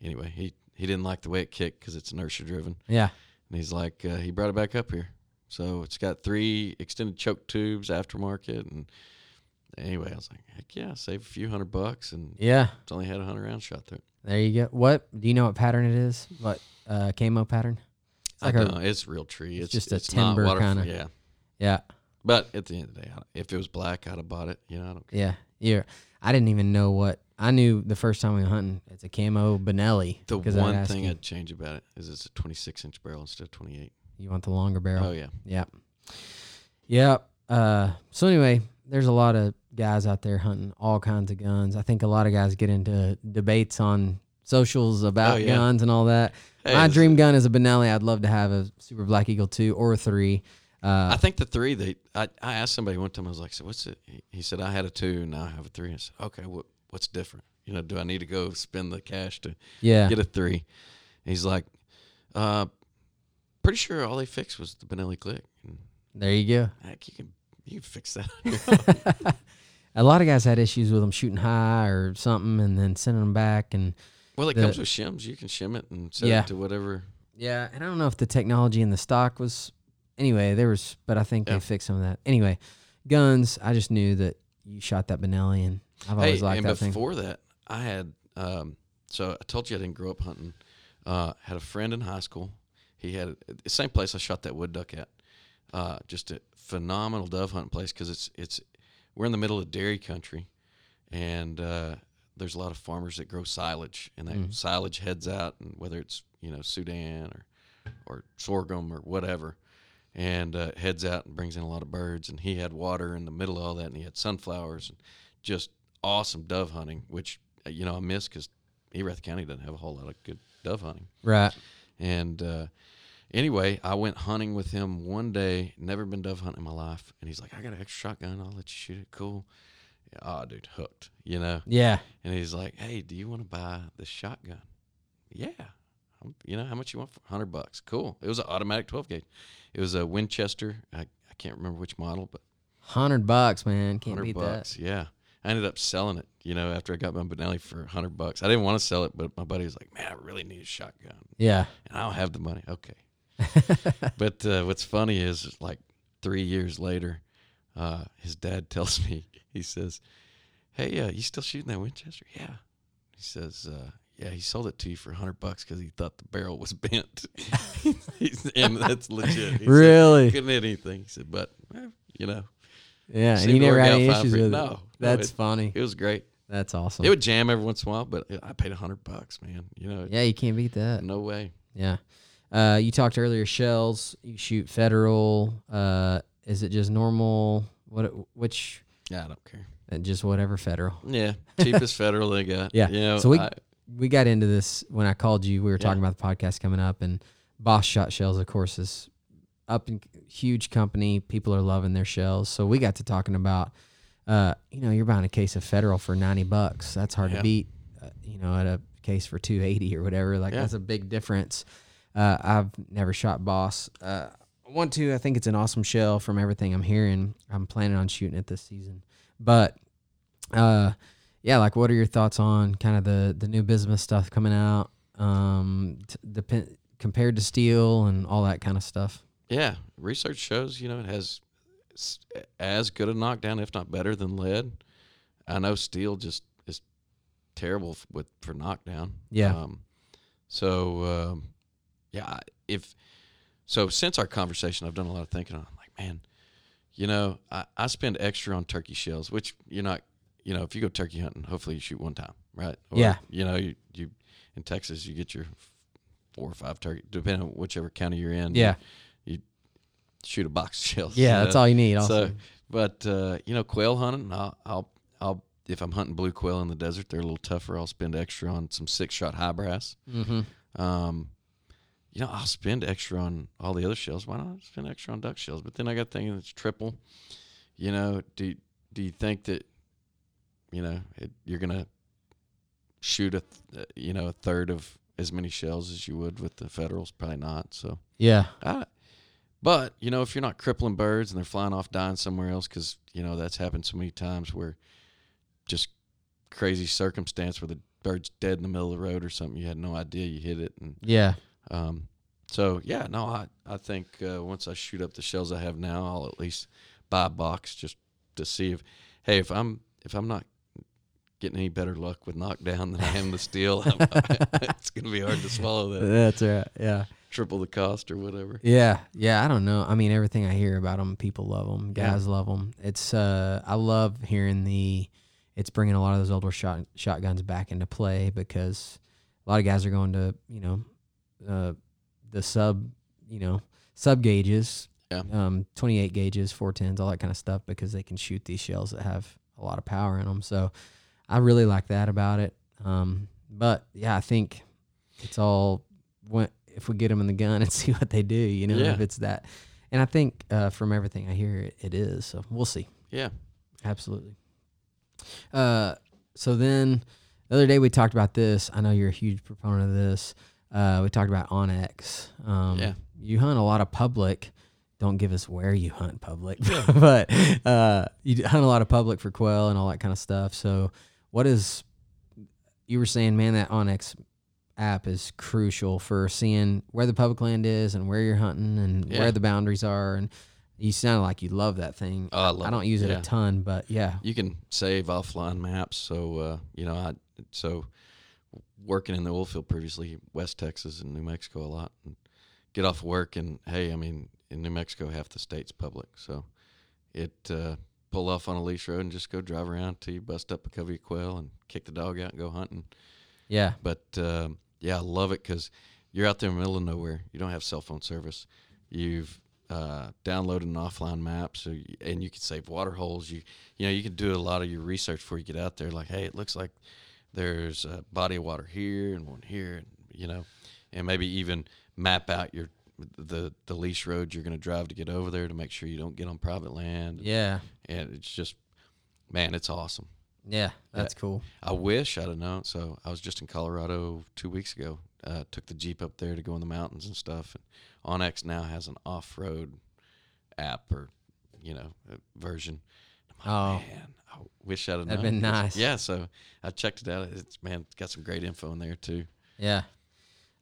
anyway, he he didn't like the way it kicked because it's inertia driven. Yeah. And he's like, uh, he brought it back up here. So it's got three extended choke tubes, aftermarket, and anyway, I was like, heck yeah, save a few hundred bucks, and Yeah. it's only had a hundred round shot through it. There you go. What do you know? What pattern it is? What uh, camo pattern? It's like I a know, it's Realtree. it's It's, just a it's not timber kinda- Yeah. yeah. But at the end of the day, if it was black, I'd have bought it. You know, I don't care. Yeah, yeah. I didn't even know what I knew the first time we were hunting. It's a camo Benelli. The one thing you, I'd change about it is it's a 26 inch barrel instead of 28. you want the longer barrel. Oh yeah, Yep. Yep. Uh, so anyway, there's a lot of guys out there hunting all kinds of guns. I think a lot of guys get into debates on socials about Oh, yeah. guns and all that. Hey, My dream gun is a Benelli. I'd love to have a Super Black Eagle two or a three. Uh, I think the three. They. I, I asked somebody one time. I was like, "So what's it?" He, he said, "I had a two, and now I have a three. I said, "Okay, what what's different? You know, do I need to go spend the cash to yeah. get a three? He's like, "Uh, pretty sure all they fixed was the Benelli click. And, There you go. heck, you can you fix that. a lot of guys had issues with them shooting high or something and then sending them back and well, it The- comes with shims. You can shim it and set Yeah. it to whatever. yeah and i don't know if the technology in the stock was anyway there was but i think Yeah. they fixed some of that anyway guns i just knew that you shot that benelli and i've always hey, liked and that thing before that, I had. Um, so I told you I didn't grow up hunting. Uh, had a friend in high school. He had the same place I shot that wood duck at. Uh, just a phenomenal dove hunting place because it's it's we're in the middle of dairy country, and uh, there's a lot of farmers that grow silage, and that Mm. silage heads out, and whether it's you know Sudan or or sorghum or whatever, and uh, heads out and brings in a lot of birds. And he had water in the middle of all that, and he had sunflowers and just awesome dove hunting, which uh, you know I miss because Erath County doesn't have a whole lot of good dove hunting. right And uh, anyway, I went hunting with him one day. Never been dove hunting in my life, and he's like, "I got an extra shotgun. I'll let you shoot it. Cool." Yeah, oh, dude, hooked. You know. yeah And he's like, "Hey, do you want to buy the shotgun?" Yeah. Um, You know how much you want for hundred bucks? Cool. It was an automatic twelve gauge. It was a Winchester. I, I can't remember which model, but 100 bucks man can't hundred beat bucks. Yeah. I ended up selling it. You know, after I got my Benelli for hundred bucks. I didn't want to sell it, but my buddy was like, "Man, I really need a shotgun, yeah and I don't have the money." Okay. but uh, what's funny is, like three years later, uh, his dad tells me, he says, "Hey, uh, you still shooting that Winchester?" Yeah. He says, uh, yeah, he sold it to you for hundred bucks because he thought the barrel was bent. He's- and that's legit. He said, Really? couldn't hit anything. He said, but you know, Yeah, and to never had any issues with it. no, That's it- funny. it was great. That's awesome. It would jam every once in a while, but I paid a hundred bucks, man. You know, yeah, you can't beat that. no way. Yeah. Uh, you talked earlier shells. You shoot federal. Uh, is it just normal? What? Which? Yeah, I don't care. uh, Just whatever federal. Yeah, cheapest federal they got. Yeah. you know, So we- I- We got into this when I called you. We were talking about the podcast coming up, and Boss Shot Shells, of course, is up in huge company. People are loving their shells. So we got to talking about, uh, you know, you're buying a case of federal for ninety bucks. That's hard Yeah. to beat. Uh, you know, at a case for two eighty or whatever. Like Yeah. that's a big difference. Uh, I've never shot Boss. Uh, I want to. I think it's an awesome shell from everything I'm hearing. I'm planning on shooting it this season, but uh, yeah, like what are your thoughts on kind of the the new bismuth stuff coming out, um, t- depend compared to steel and all that kind of stuff? yeah, research shows you know it has as good a knockdown, if not better, than lead. I know steel just is terrible with for knockdown. Yeah. Um, so um, yeah, if so, since our conversation, I've done a lot of thinking. I'm like, man, you know, I, I spend extra on turkey shells, which you're not. You know, if you go turkey hunting, hopefully you shoot one time, right? Or, Yeah. You know, you you in Texas, you get your four or five turkey, depending on whichever county you're in. Yeah, you shoot a box of shells. yeah, you that's know? all you need. So, Also, but uh, you know, quail hunting, I'll, I'll, I'll, if I'm hunting blue quail in the desert, they're a little tougher. I'll spend extra on some six shot high brass. mm-hmm. Um, you know, I'll spend extra on all the other shells. Why not spend extra on duck shells? But then I got thinking it's triple. You know, do do you think that, you know, it, you're gonna shoot a, th- uh, you know, a third of as many shells as you would with the federals? Probably not. So. yeah, I, but you know, if you're not crippling birds and they're flying off dying somewhere else, because you know that's happened so many times where just crazy circumstance where the bird's dead in the middle of the road or something, you had no idea you hit it, and yeah, um, so yeah, no, I I think uh, once I shoot up the shells I have now, I'll at least buy a box just to see if, hey, if I'm if I'm not getting any better luck with knockdown than I am the steel, it's gonna be hard to swallow that that's right. Yeah, triple the cost or whatever. yeah, yeah. I don't know. I mean, everything I hear about them, people love them. Yeah. Guys love them. It's uh, I love hearing the. It's bringing a lot of those older shot shotguns back into play because a lot of guys are going to you know, uh, the sub you know sub gauges Yeah. um, 28 gauges, 410s, all that kind of stuff because they can shoot these shells that have a lot of power in them. So I really like that about it. Um, but yeah, I think it's all when, if we get them in the gun and see what they do, you know, Yeah. if it's that. And I think uh, from everything I hear, it, it is. So we'll see. Yeah. Absolutely. Uh, so then the other day we talked about this. I know you're a huge proponent of this. Uh, we talked about onX. Um, Yeah. You hunt a lot of public. Don't give us where you hunt public, but uh, you hunt a lot of public for quail and all that kind of stuff. So, what is you were saying, man? That onX app is crucial for seeing where the public land is and where you're hunting and Yeah. where the boundaries are. And you sound like you love that thing. Oh, I love I don't it. use it Yeah. a ton, but yeah, you can save offline maps. So uh, you know, I so working in the oil field previously, West Texas and New Mexico a lot, and get off work and hey, I mean, in New Mexico, half the state's public, so it uh, pull off on a leash road and just go drive around till you bust up a covey of quail and kick the dog out and go hunting. yeah, But um, yeah, I love it because you're out there in the middle of nowhere. You don't have cell phone service. You've uh, downloaded an offline map, so you, and you can save water holes. You you know you can do a lot of your research before you get out there. Like, hey, it looks like there's a body of water here and one here, and you know, and maybe even map out your the the leash road you're going to drive to get over there to make sure you don't get on private land. yeah, And it's just, man, it's awesome. yeah. That's cool. I wish I'd have known. So I was just in Colorado two weeks ago. Uh, took the Jeep up there to go in the mountains and stuff. And onX now has an off-road app or, you know, uh, version. I'm Oh. man, I wish I'd have That'd known. been nice. Yeah, so I checked it out. It's man, it's got some great info in there too. Yeah,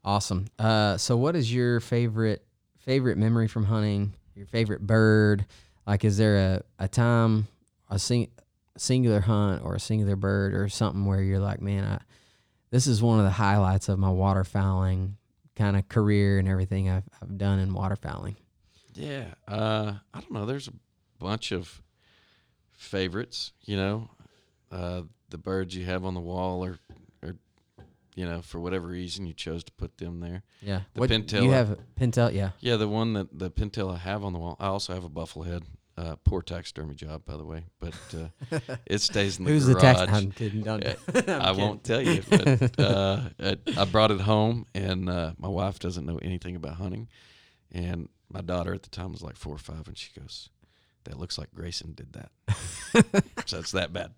awesome. Uh, so what is your favorite favorite memory from hunting? Your favorite bird? Like, is there a a time a sing, singular hunt or a singular bird or something where you're like, man, I this is one of the highlights of my waterfowling kind of career and everything I've, I've done in waterfowling. Yeah, uh, I don't know. There's a bunch of favorites. You know, uh, the birds you have on the wall, or, or you know, for whatever reason you chose to put them there. Yeah. The what pintail- you have? a Pintail, yeah. Yeah, the one that the pintail I have on the wall. I also have a buffalo head. Uh, poor taxidermy job, by the way, but uh, it stays in the Who's garage. the tax? I'm kidding. Don't, I'm I kidding. won't tell you, but uh, I brought it home, and uh, my wife doesn't know anything about hunting, and my daughter at the time was like four or five, and she goes, "That looks like Grayson did that." so it's that bad.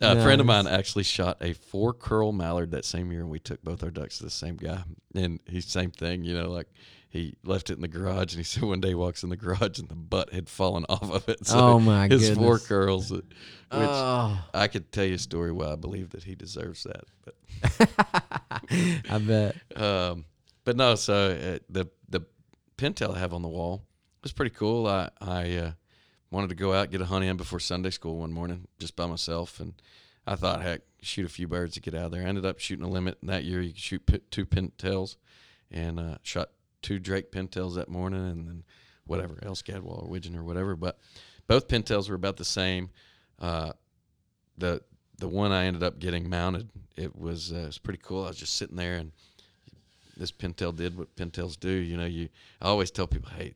a friend of mine actually shot a four curl mallard that same year, and we took both our ducks to the same guy, and he's same thing, you know, like. He left it in the garage, and he said one day he walks in the garage and the butt had fallen off of it. So Oh, my his four goodness. curls, which Oh, I could tell you a story why I believe that he deserves that, but I bet. um, but no. So uh, the the pintail I have on the wall was pretty cool. I I uh, wanted to go out get a hunt in before Sunday school one morning just by myself, and I thought, heck, shoot a few birds to get out of there. I ended up shooting a limit and that year. You could shoot two pintails, and uh, shot two Drake pintails that morning, and then whatever else gadwall or widgeon or whatever. But both pintails were about the same. Uh, the the one I ended up getting mounted, it was uh, it was pretty cool. I was just sitting there, and this pintail did what pintails do. You know, you I always tell people, hey,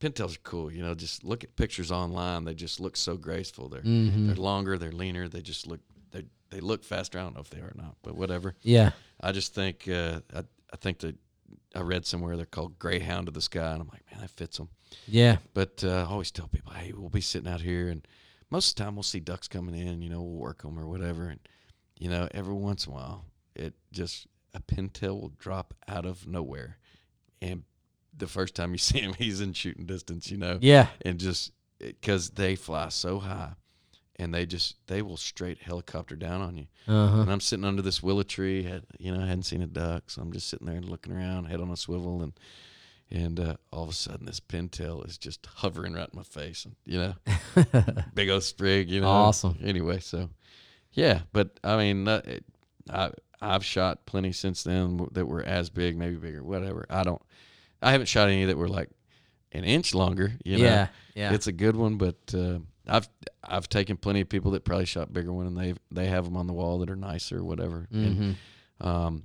pintails are cool. You know, just look at pictures online. They just look so graceful. They're Mhm. they're longer, they're leaner. They just look they they look faster. I don't know if they are or not, but whatever. Yeah. I just think uh, I I think that I read somewhere they're called Greyhound of the Sky, and I'm like, man, that fits them. Yeah. But uh, I always tell people, hey, we'll be sitting out here, and most of the time we'll see ducks coming in. You know, we'll work them or whatever, and you know, every once in a while, it just a pintail will drop out of nowhere, and the first time you see him, he's in shooting distance. You know, Yeah. and just because they fly so high, and they just they will straight helicopter down on you. Uh huh. And I'm sitting under this willow tree. Had you know, I hadn't seen a duck, so I'm just sitting there and looking around, head on a swivel, and and uh, all of a sudden this pintail is just hovering right in my face. And, you know, big old sprig. You know, Awesome. Anyway, so yeah, but I mean, uh, it, I I've shot plenty since then that were as big, maybe bigger, whatever. I don't. I haven't shot any that were like an inch longer. You know, yeah. Yeah. it's a good one, but uh, I've I've taken plenty of people that probably shot bigger one, and they they have them on the wall that are nicer, or whatever. And, Mhm. um,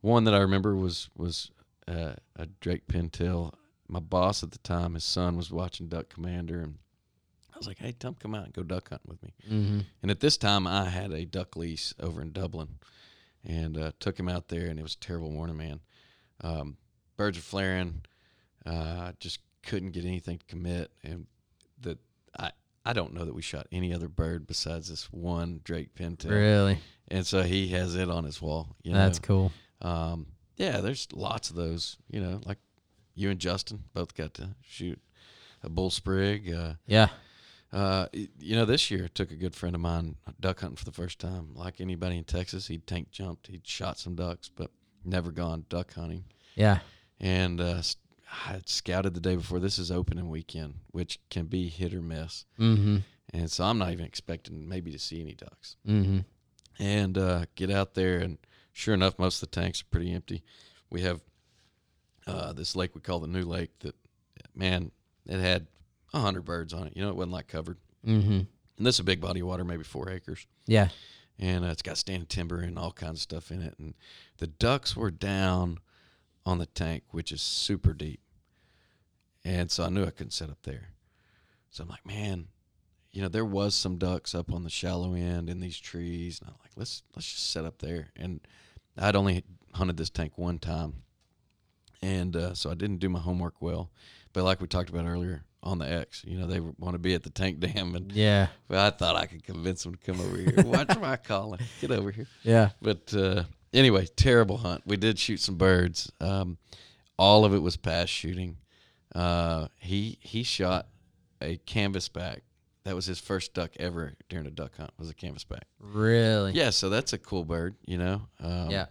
one that I remember was was uh, a Drake Pintail. My boss at the time, his son was watching Duck Commander, and I was like, "Hey, Tom, come out and go duck hunting with me." Mhm. And at this time, I had a duck lease over in Dublin, and uh, took him out there, and it was a terrible morning, man. Um, birds were flaring. Uh, just couldn't get anything to commit, and the I I don't know that we shot any other bird besides this one Drake pintail, Really. and so he has it on his wall. You That's cool. Um, yeah, there's lots of those. You know, like you and Justin both got to shoot a bull sprig. Uh, Yeah. uh, you know, this year took a good friend of mine duck hunting for the first time. Like anybody in Texas, he'd tank jumped, he'd shot some ducks, but never gone duck hunting. Yeah. And uh, I had scouted the day before. This is opening weekend, which can be hit or miss. Mm-hmm. And so I'm not even expecting maybe to see any ducks. Mm-hmm. And uh, get out there, and sure enough, most of the tanks are pretty empty. We have uh, this lake we call the New Lake that, man, it had a hundred birds on it. You know, it wasn't like covered. Mm-hmm. And this is a big body of water, maybe four acres. Yeah. And uh, it's got standing timber and all kinds of stuff in it. And the ducks were down on the tank, which is super deep. And so I knew I couldn't set up there. So I'm like, man, you know, there was some ducks up on the shallow end in these trees. And I'm like, let's let's just set up there. And I'd only hunted this tank one time. And uh, so I didn't do my homework well. But like we talked about earlier on the X, you know, they want to be at the tank dam and Yeah. well, I thought I could convince them to come over here. Watch my calling. Get over here. Yeah. But uh, anyway, terrible hunt. We did shoot some birds. Um, all of it was pass shooting. Uh, he he shot a canvasback. That was his first duck ever during a duck hunt. Was a canvasback. Really. Yeah, so that's a cool bird, you know. Um, Yeah.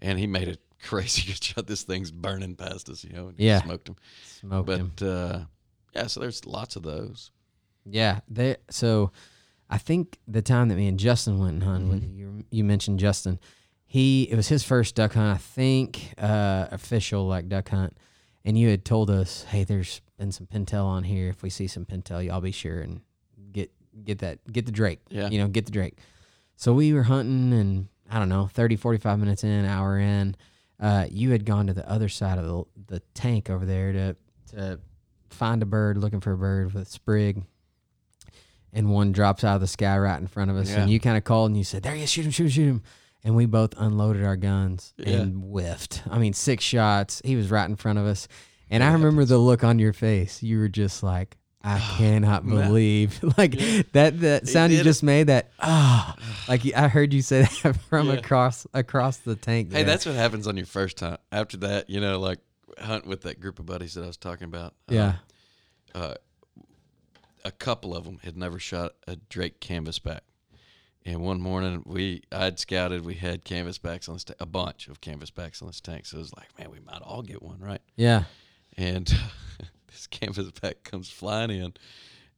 and he made a crazy good shot. This thing's burning past us, you know. Yeah. smoked him. Smoked but him. uh, yeah, so there's lots of those. Yeah. They. So, I think the time that me and Justin went and hunted Mm-hmm. you, you mentioned Justin. He it was his first duck hunt, I think, uh, official like duck hunt, and you had told us, hey, there's been some pintail on here. If we see some pintail, y'all be sure and get get that get the drake. Yeah. you know, get the drake. So we were hunting, and I don't know, 30, 45 minutes in, hour in, uh, you had gone to the other side of the the tank over there to to find a bird, looking for a bird with a sprig. And one drops out of the sky right in front of us, Yeah. and you kind of called and you said, "There he is! Shoot him! Shoot him! Shoot him!" And we both unloaded our guns Yeah. and whiffed. I mean, six shots. He was right in front of us, and I remember the look on your face. You were just like, "I cannot believe!" like Yeah. that that sound you did it. just made. That ah, like I heard you say that from Yeah. across across the tank. Hey, that's what happens on your first time. After that, you know, like hunt with that group of buddies that I was talking about. um, yeah. uh, a couple of them had never shot a Drake canvasback. And one morning we I'd scouted, we had canvasbacks on a bunch of canvasbacks on this tank. So it was like, man, we might all get one, right? Yeah. And this canvasback comes flying in,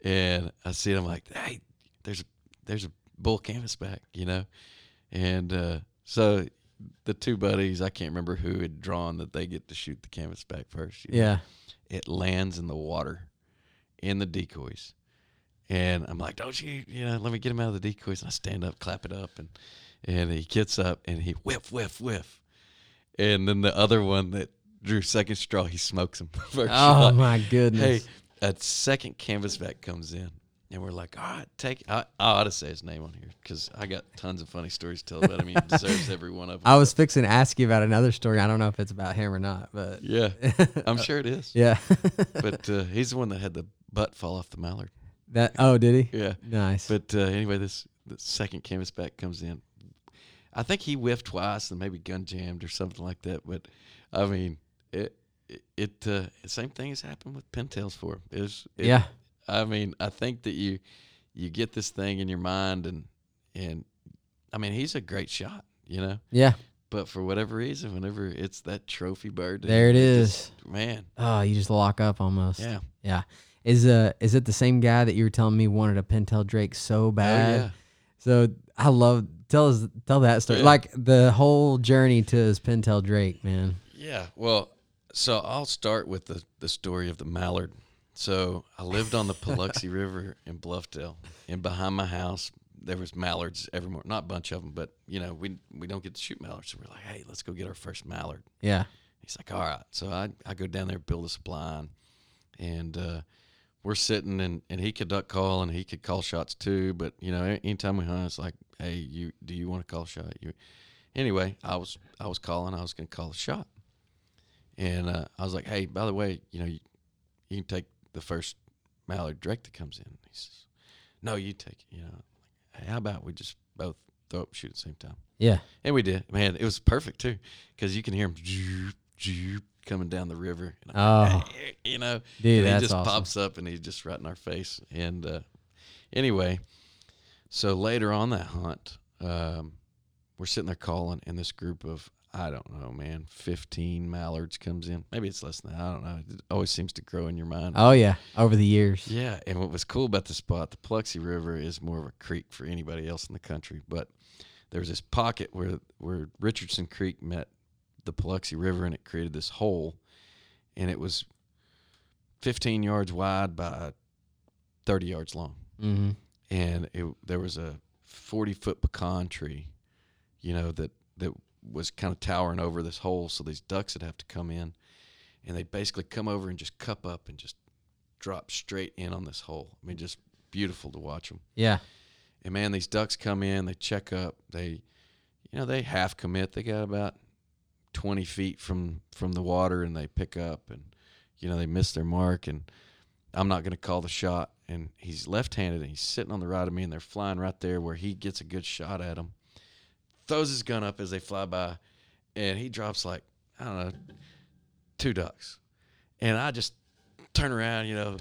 and I see it. I'm like, hey, there's a there's a bull canvasback, you know, and uh, so the two buddies, I can't remember who had drawn that they get to shoot the canvasback first. you know Yeah. it lands in the water in the decoys. And I'm like, don't you, you know, let me get him out of the decoys. And I stand up, clap it up, and and he gets up and he whiff, whiff, whiff. And then the other one that drew second straw, he smokes him Oh shot. my goodness. Hey, a second canvasback comes in, and we're like, all right, take. I, I ought to say his name on here because I got tons of funny stories to tell about him. He deserves every one of them. I was fixing to ask you about another story. I don't know if it's about him or not, but yeah, I'm sure it is. yeah. But uh, he's the one that had the butt fall off the mallard. That oh, did he? Yeah. Nice. But uh, anyway, this the second canvas back comes in. I think he whiffed twice and maybe gun jammed or something like that. But I mean, it it, it uh, same thing has happened with pintails for him. It was, it, yeah. I mean, I think that you you get this thing in your mind and and I mean, he's a great shot, you know. Yeah. But for whatever reason, whenever it's that trophy bird, There it is. just- man. Oh, you just lock up almost. Yeah. Yeah. Is uh is it the same guy that you were telling me wanted a pintail drake so bad? Oh yeah. So I love tell us tell that story. Yeah. Like the whole journey to his pintail drake, man. Yeah. Well, so I'll start with the, the story of the mallard. So I lived on the Paluxy River in Bluffdale, and behind my house there was mallards every morning. Not a bunch of them, but you know we we don't get to shoot mallards, so we're like, hey, let's go get our first mallard. Yeah. He's like, all right. So I I go down there, build a supply, and, and uh, we're sitting, and, and he could duck call, and he could call shots too. But you know, anytime we hunt, it's like, hey, you do you want to call a shot? You anyway. I was I was calling. I was going to call a shot, and uh, I was like, hey, by the way, you know, you, you can take the first mallard direct that comes in. He says, no, you take it. You know, hey, how about we just both throw up and shoot at the same time? Yeah. And we did. Man, it was perfect too, because you can hear him zoop, zoop, coming down the river. And Oh. You know, Dude, and he just awesome. pops up and he's just right in our face. And uh, anyway, so later on that hunt, um, we're sitting there calling, and this group of I don't know, man, fifteen mallards comes in. Maybe it's less than that. I don't know. It always seems to grow in your mind. Oh yeah. Over the years. Yeah, and what was cool about the spot, the Paluxy River is more of a creek for anybody else in the country, but there was this pocket where where Richardson Creek met the Paluxy River, and it created this hole, and it was 15 yards wide by 30 yards long, Mm-hmm. and it there was a 40 foot pecan tree, you know that that was kind of towering over this hole, so these ducks would have to come in, and they basically come over and just cup up and just drop straight in on this hole. I mean, just beautiful to watch them. Yeah. And man, these ducks come in, they check up, they, you know, they half commit. They got about 20 feet from from the water, and they pick up, and you know, they miss their mark, and I'm not going to call the shot. And he's left-handed, and he's sitting on the right of me, and they're flying right there where he gets a good shot at them. Throws his gun up as they fly by, and he drops like I don't know, two ducks, and I just turn around, you know,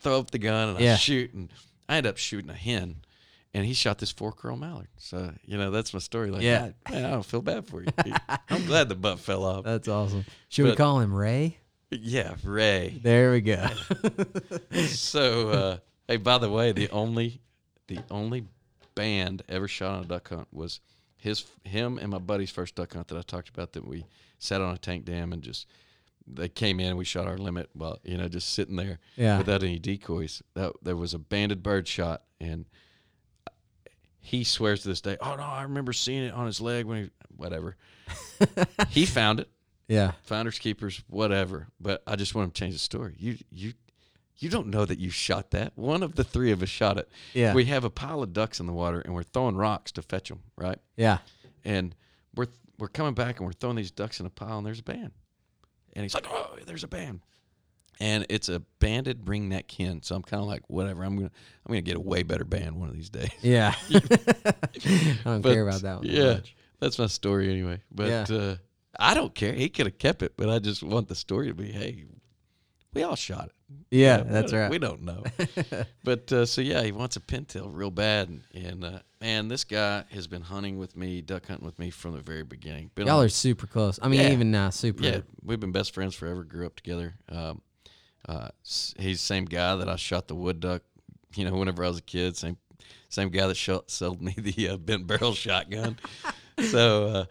throw up the gun, and I shoot, and I end up shooting a hen and he shot this four curl mallard. So you know that's my story. Like, Yeah. yeah, man, I don't feel bad for you. I'm glad the butt fell off. That's awesome. Should we call him Ray? yeah, Ray. There we go. So uh, hey, by the way, the only the only band ever shot on a duck hunt was his him and my buddy's first duck hunt that I talked about that we sat on a tank dam and just they came in and we shot our limit while you know just sitting there Yeah. without any decoys. That there was a banded bird shot and he swears to this day, "Oh no, I remember seeing it on his leg when he whatever." he found it, Yeah. Founders keepers, whatever. But I just want him to change the story. You you you don't know that you shot that. One of the three of us shot it. Yeah. We have a pile of ducks in the water and we're throwing rocks to fetch them, right? Yeah. And we're we're coming back and we're throwing these ducks in a pile and there's a band. And he's like, "Oh, there's a band." And it's a banded ringneck hen, so I'm kind of like, whatever. I'm gonna, I'm gonna get a way better band one of these days. Yeah. I don't But, care about that one. Yeah, much. that's my story anyway. But Yeah. uh, I don't care. He could have kept it, but I just want the story to be, hey, we all shot it. Yeah, that's we- right. We don't know. but uh, so yeah, he wants a pintail real bad, and, and uh, man, this guy has been hunting with me, duck hunting with me from the very beginning. Been Y'all on- are super close. I mean, Yeah. even now, super. yeah, we've been best friends forever. Grew up together. Um, uh, he's the same guy that I shot the wood duck. You know, whenever I was a kid, same same guy that shot, sold me the uh, bent barrel shotgun. so uh,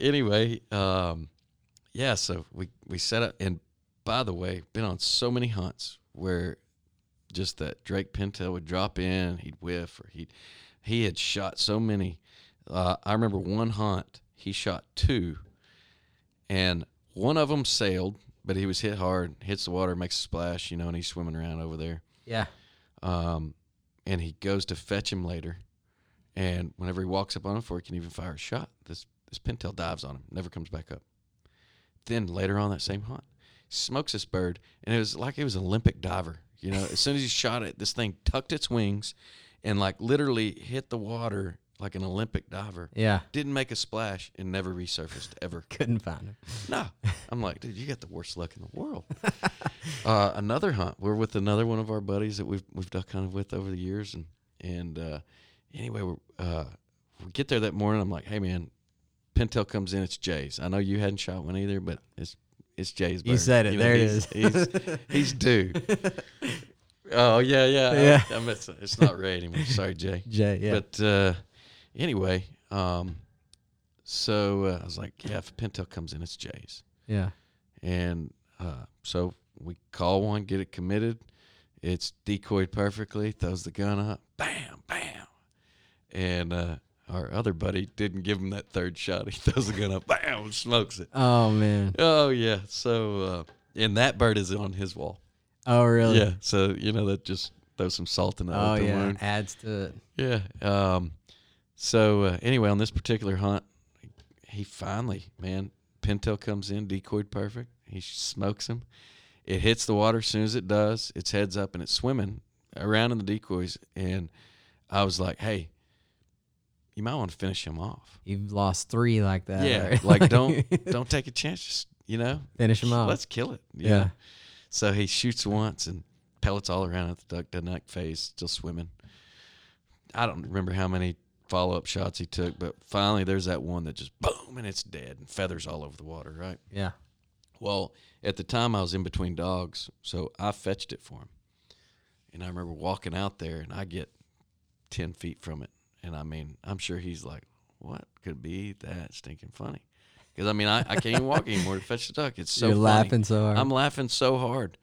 anyway, um, yeah. So we we set up, and by the way, been on so many hunts where just that Drake Pintail would drop in, he'd whiff, or he'd he had shot so many. Uh, I remember one hunt, he shot two, and one of them sailed, but he was hit hard, hits the water, makes a splash, you know, and he's swimming around over there. Yeah. Um, and he goes to fetch him later, and whenever he walks up on him before he can even fire a shot, this this pintail dives on him, never comes back up. Then later on that same hunt, smokes this bird, and it was like it was an Olympic diver. You know, as soon as he shot it, this thing tucked its wings, and like literally hit the water like an Olympic diver. Yeah. Didn't make a splash and never resurfaced ever. Couldn't find him. No, I'm like, dude, you got the worst luck in the world. uh, another hunt, we're with another one of our buddies that we've we've duck hunted with over the years, and and uh, anyway, we're, uh, we get there that morning. I'm like, hey man, Pintail comes in. It's Jay's. I know you hadn't shot one either, but it's it's Jay's. You said it. know, There it is. He's, he's due. Oh yeah, yeah, Yeah. I, I'm, it's, it's not Ray anymore. Sorry, Jay. Jay. Yeah. But uh, anyway, um, so uh, I was like, yeah, if Pintail comes in, it's Jay's. yeah. And uh, so we call one, get it committed. It's decoyed perfectly, throws the gun up, bam, bam. And uh, our other buddy didn't give him that third shot. He throws the gun up, bam, smokes it. Oh man. Oh, yeah. So, uh, and that bird is on his wall. Oh really? Yeah. So, you know, that just throws some salt in the Oh yeah. wound. Adds to it. Yeah. Um, so uh, anyway, on this particular hunt, he finally, man, pintail comes in, decoyed perfect. He smokes him. It hits the water as soon as it does. Its heads up and it's swimming around in the decoys. And I was like, hey, you might want to finish him off. You've lost three like that. yeah, right? like don't don't take a chance. Just you know, finish him off. let's kill it. you Yeah. So he shoots once and pellets all around at the duck. Doesn't phase, still swimming. I don't remember how many follow up shots he took, but finally there's that one that just boom and it's dead and feathers all over the water, right? yeah. Well, at the time I was in between dogs, so I fetched it for him. And I remember walking out there and I get 10 feet from it. And I mean, I'm sure he's like, what could be that stinking funny? Because I mean, I, I can't even walk anymore to fetch the duck. It's so You're funny. laughing so hard. I'm laughing so hard.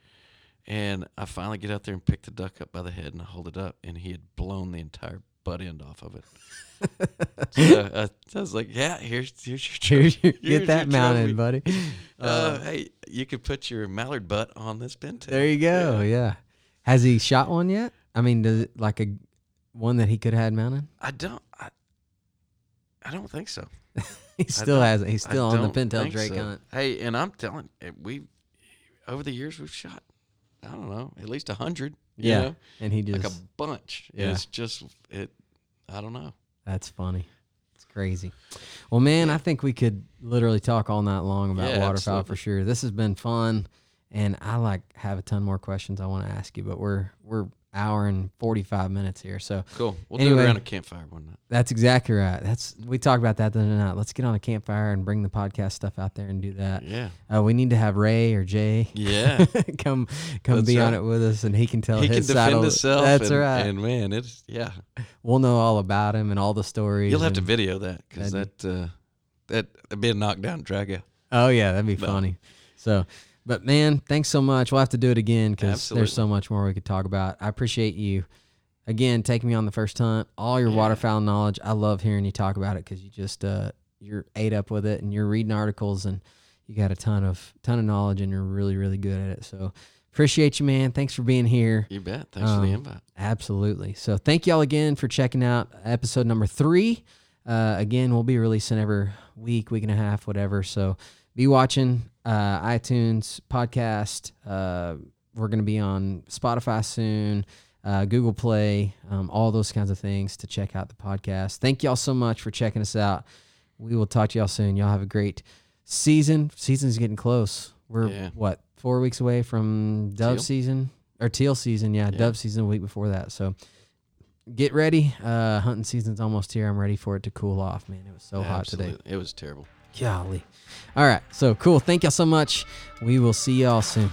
And I finally get out there and pick the duck up by the head and I hold it up, and he had blown the entire butt end off of it. so I, I was like, "Yeah, here's here's your Here's your- here's get that your mounted, trophy. buddy. Uh, hey, you could put your mallard butt on this pintail. There you go. Yeah. Has he shot one yet? I mean, does it like a one that he could have had mounted? I don't. I, I don't think so. He still don't- has it. He's I still on the pintail Drake so. hunt. Hey, and I'm telling eh, we over the years we've shot. I don't know, at least a hundred. Yeah. know? And he just like a bunch. Yeah. It's just it. I don't know. That's funny. It's crazy. Well, man, I think we could literally talk all night long about Yeah, waterfowl for sure. This has been fun, and I like have a ton more questions I want to ask you, but we're we're hour and 45 minutes here. So Cool. We'll do it around a campfire one night. that's exactly right. That's we talked about that the other night. Let's get on a campfire and bring the podcast stuff out there and do that. Yeah. Uh, we need to have Ray or Jay Yeah. come come That's be on it with us, and he can tell he can his defend side. of- himself. That's and, right. And man, it's yeah. we'll know all about him and all the stories. You'll have to video that because that uh, that that'd be a knockdown drag out. Oh yeah, that'd be No. funny. So, but man, thanks so much. We'll have to do it again because there's so much more we could talk about. I appreciate you again taking me on the first hunt. All your Yeah. waterfowl knowledge. I love hearing you talk about it because you just uh, you're ate up with it and you're reading articles and you got a ton of ton of knowledge and you're really really good at it. So appreciate you, man. Thanks for being here. You bet. Thanks for Um, the invite. Absolutely. So thank y'all again for checking out episode number three. Uh, again, we'll be releasing every week, week and a half, whatever. So be watching uh, iTunes podcast. Uh, we're going to be on Spotify soon, uh, Google Play, um, all those kinds of things to check out the podcast. Thank y'all so much for checking us out. We will talk to y'all soon. Y'all have a great season. Season's getting close. We're Yeah. what four weeks away from dove Teal? season or teal season. Yeah, Yeah. dove season a week before that. So get ready. Uh, hunting season's almost here. I'm ready for it to cool off, man. It was so hot today. It was terrible. Golly. All right. So cool. Thank y'all so much. We will see y'all soon.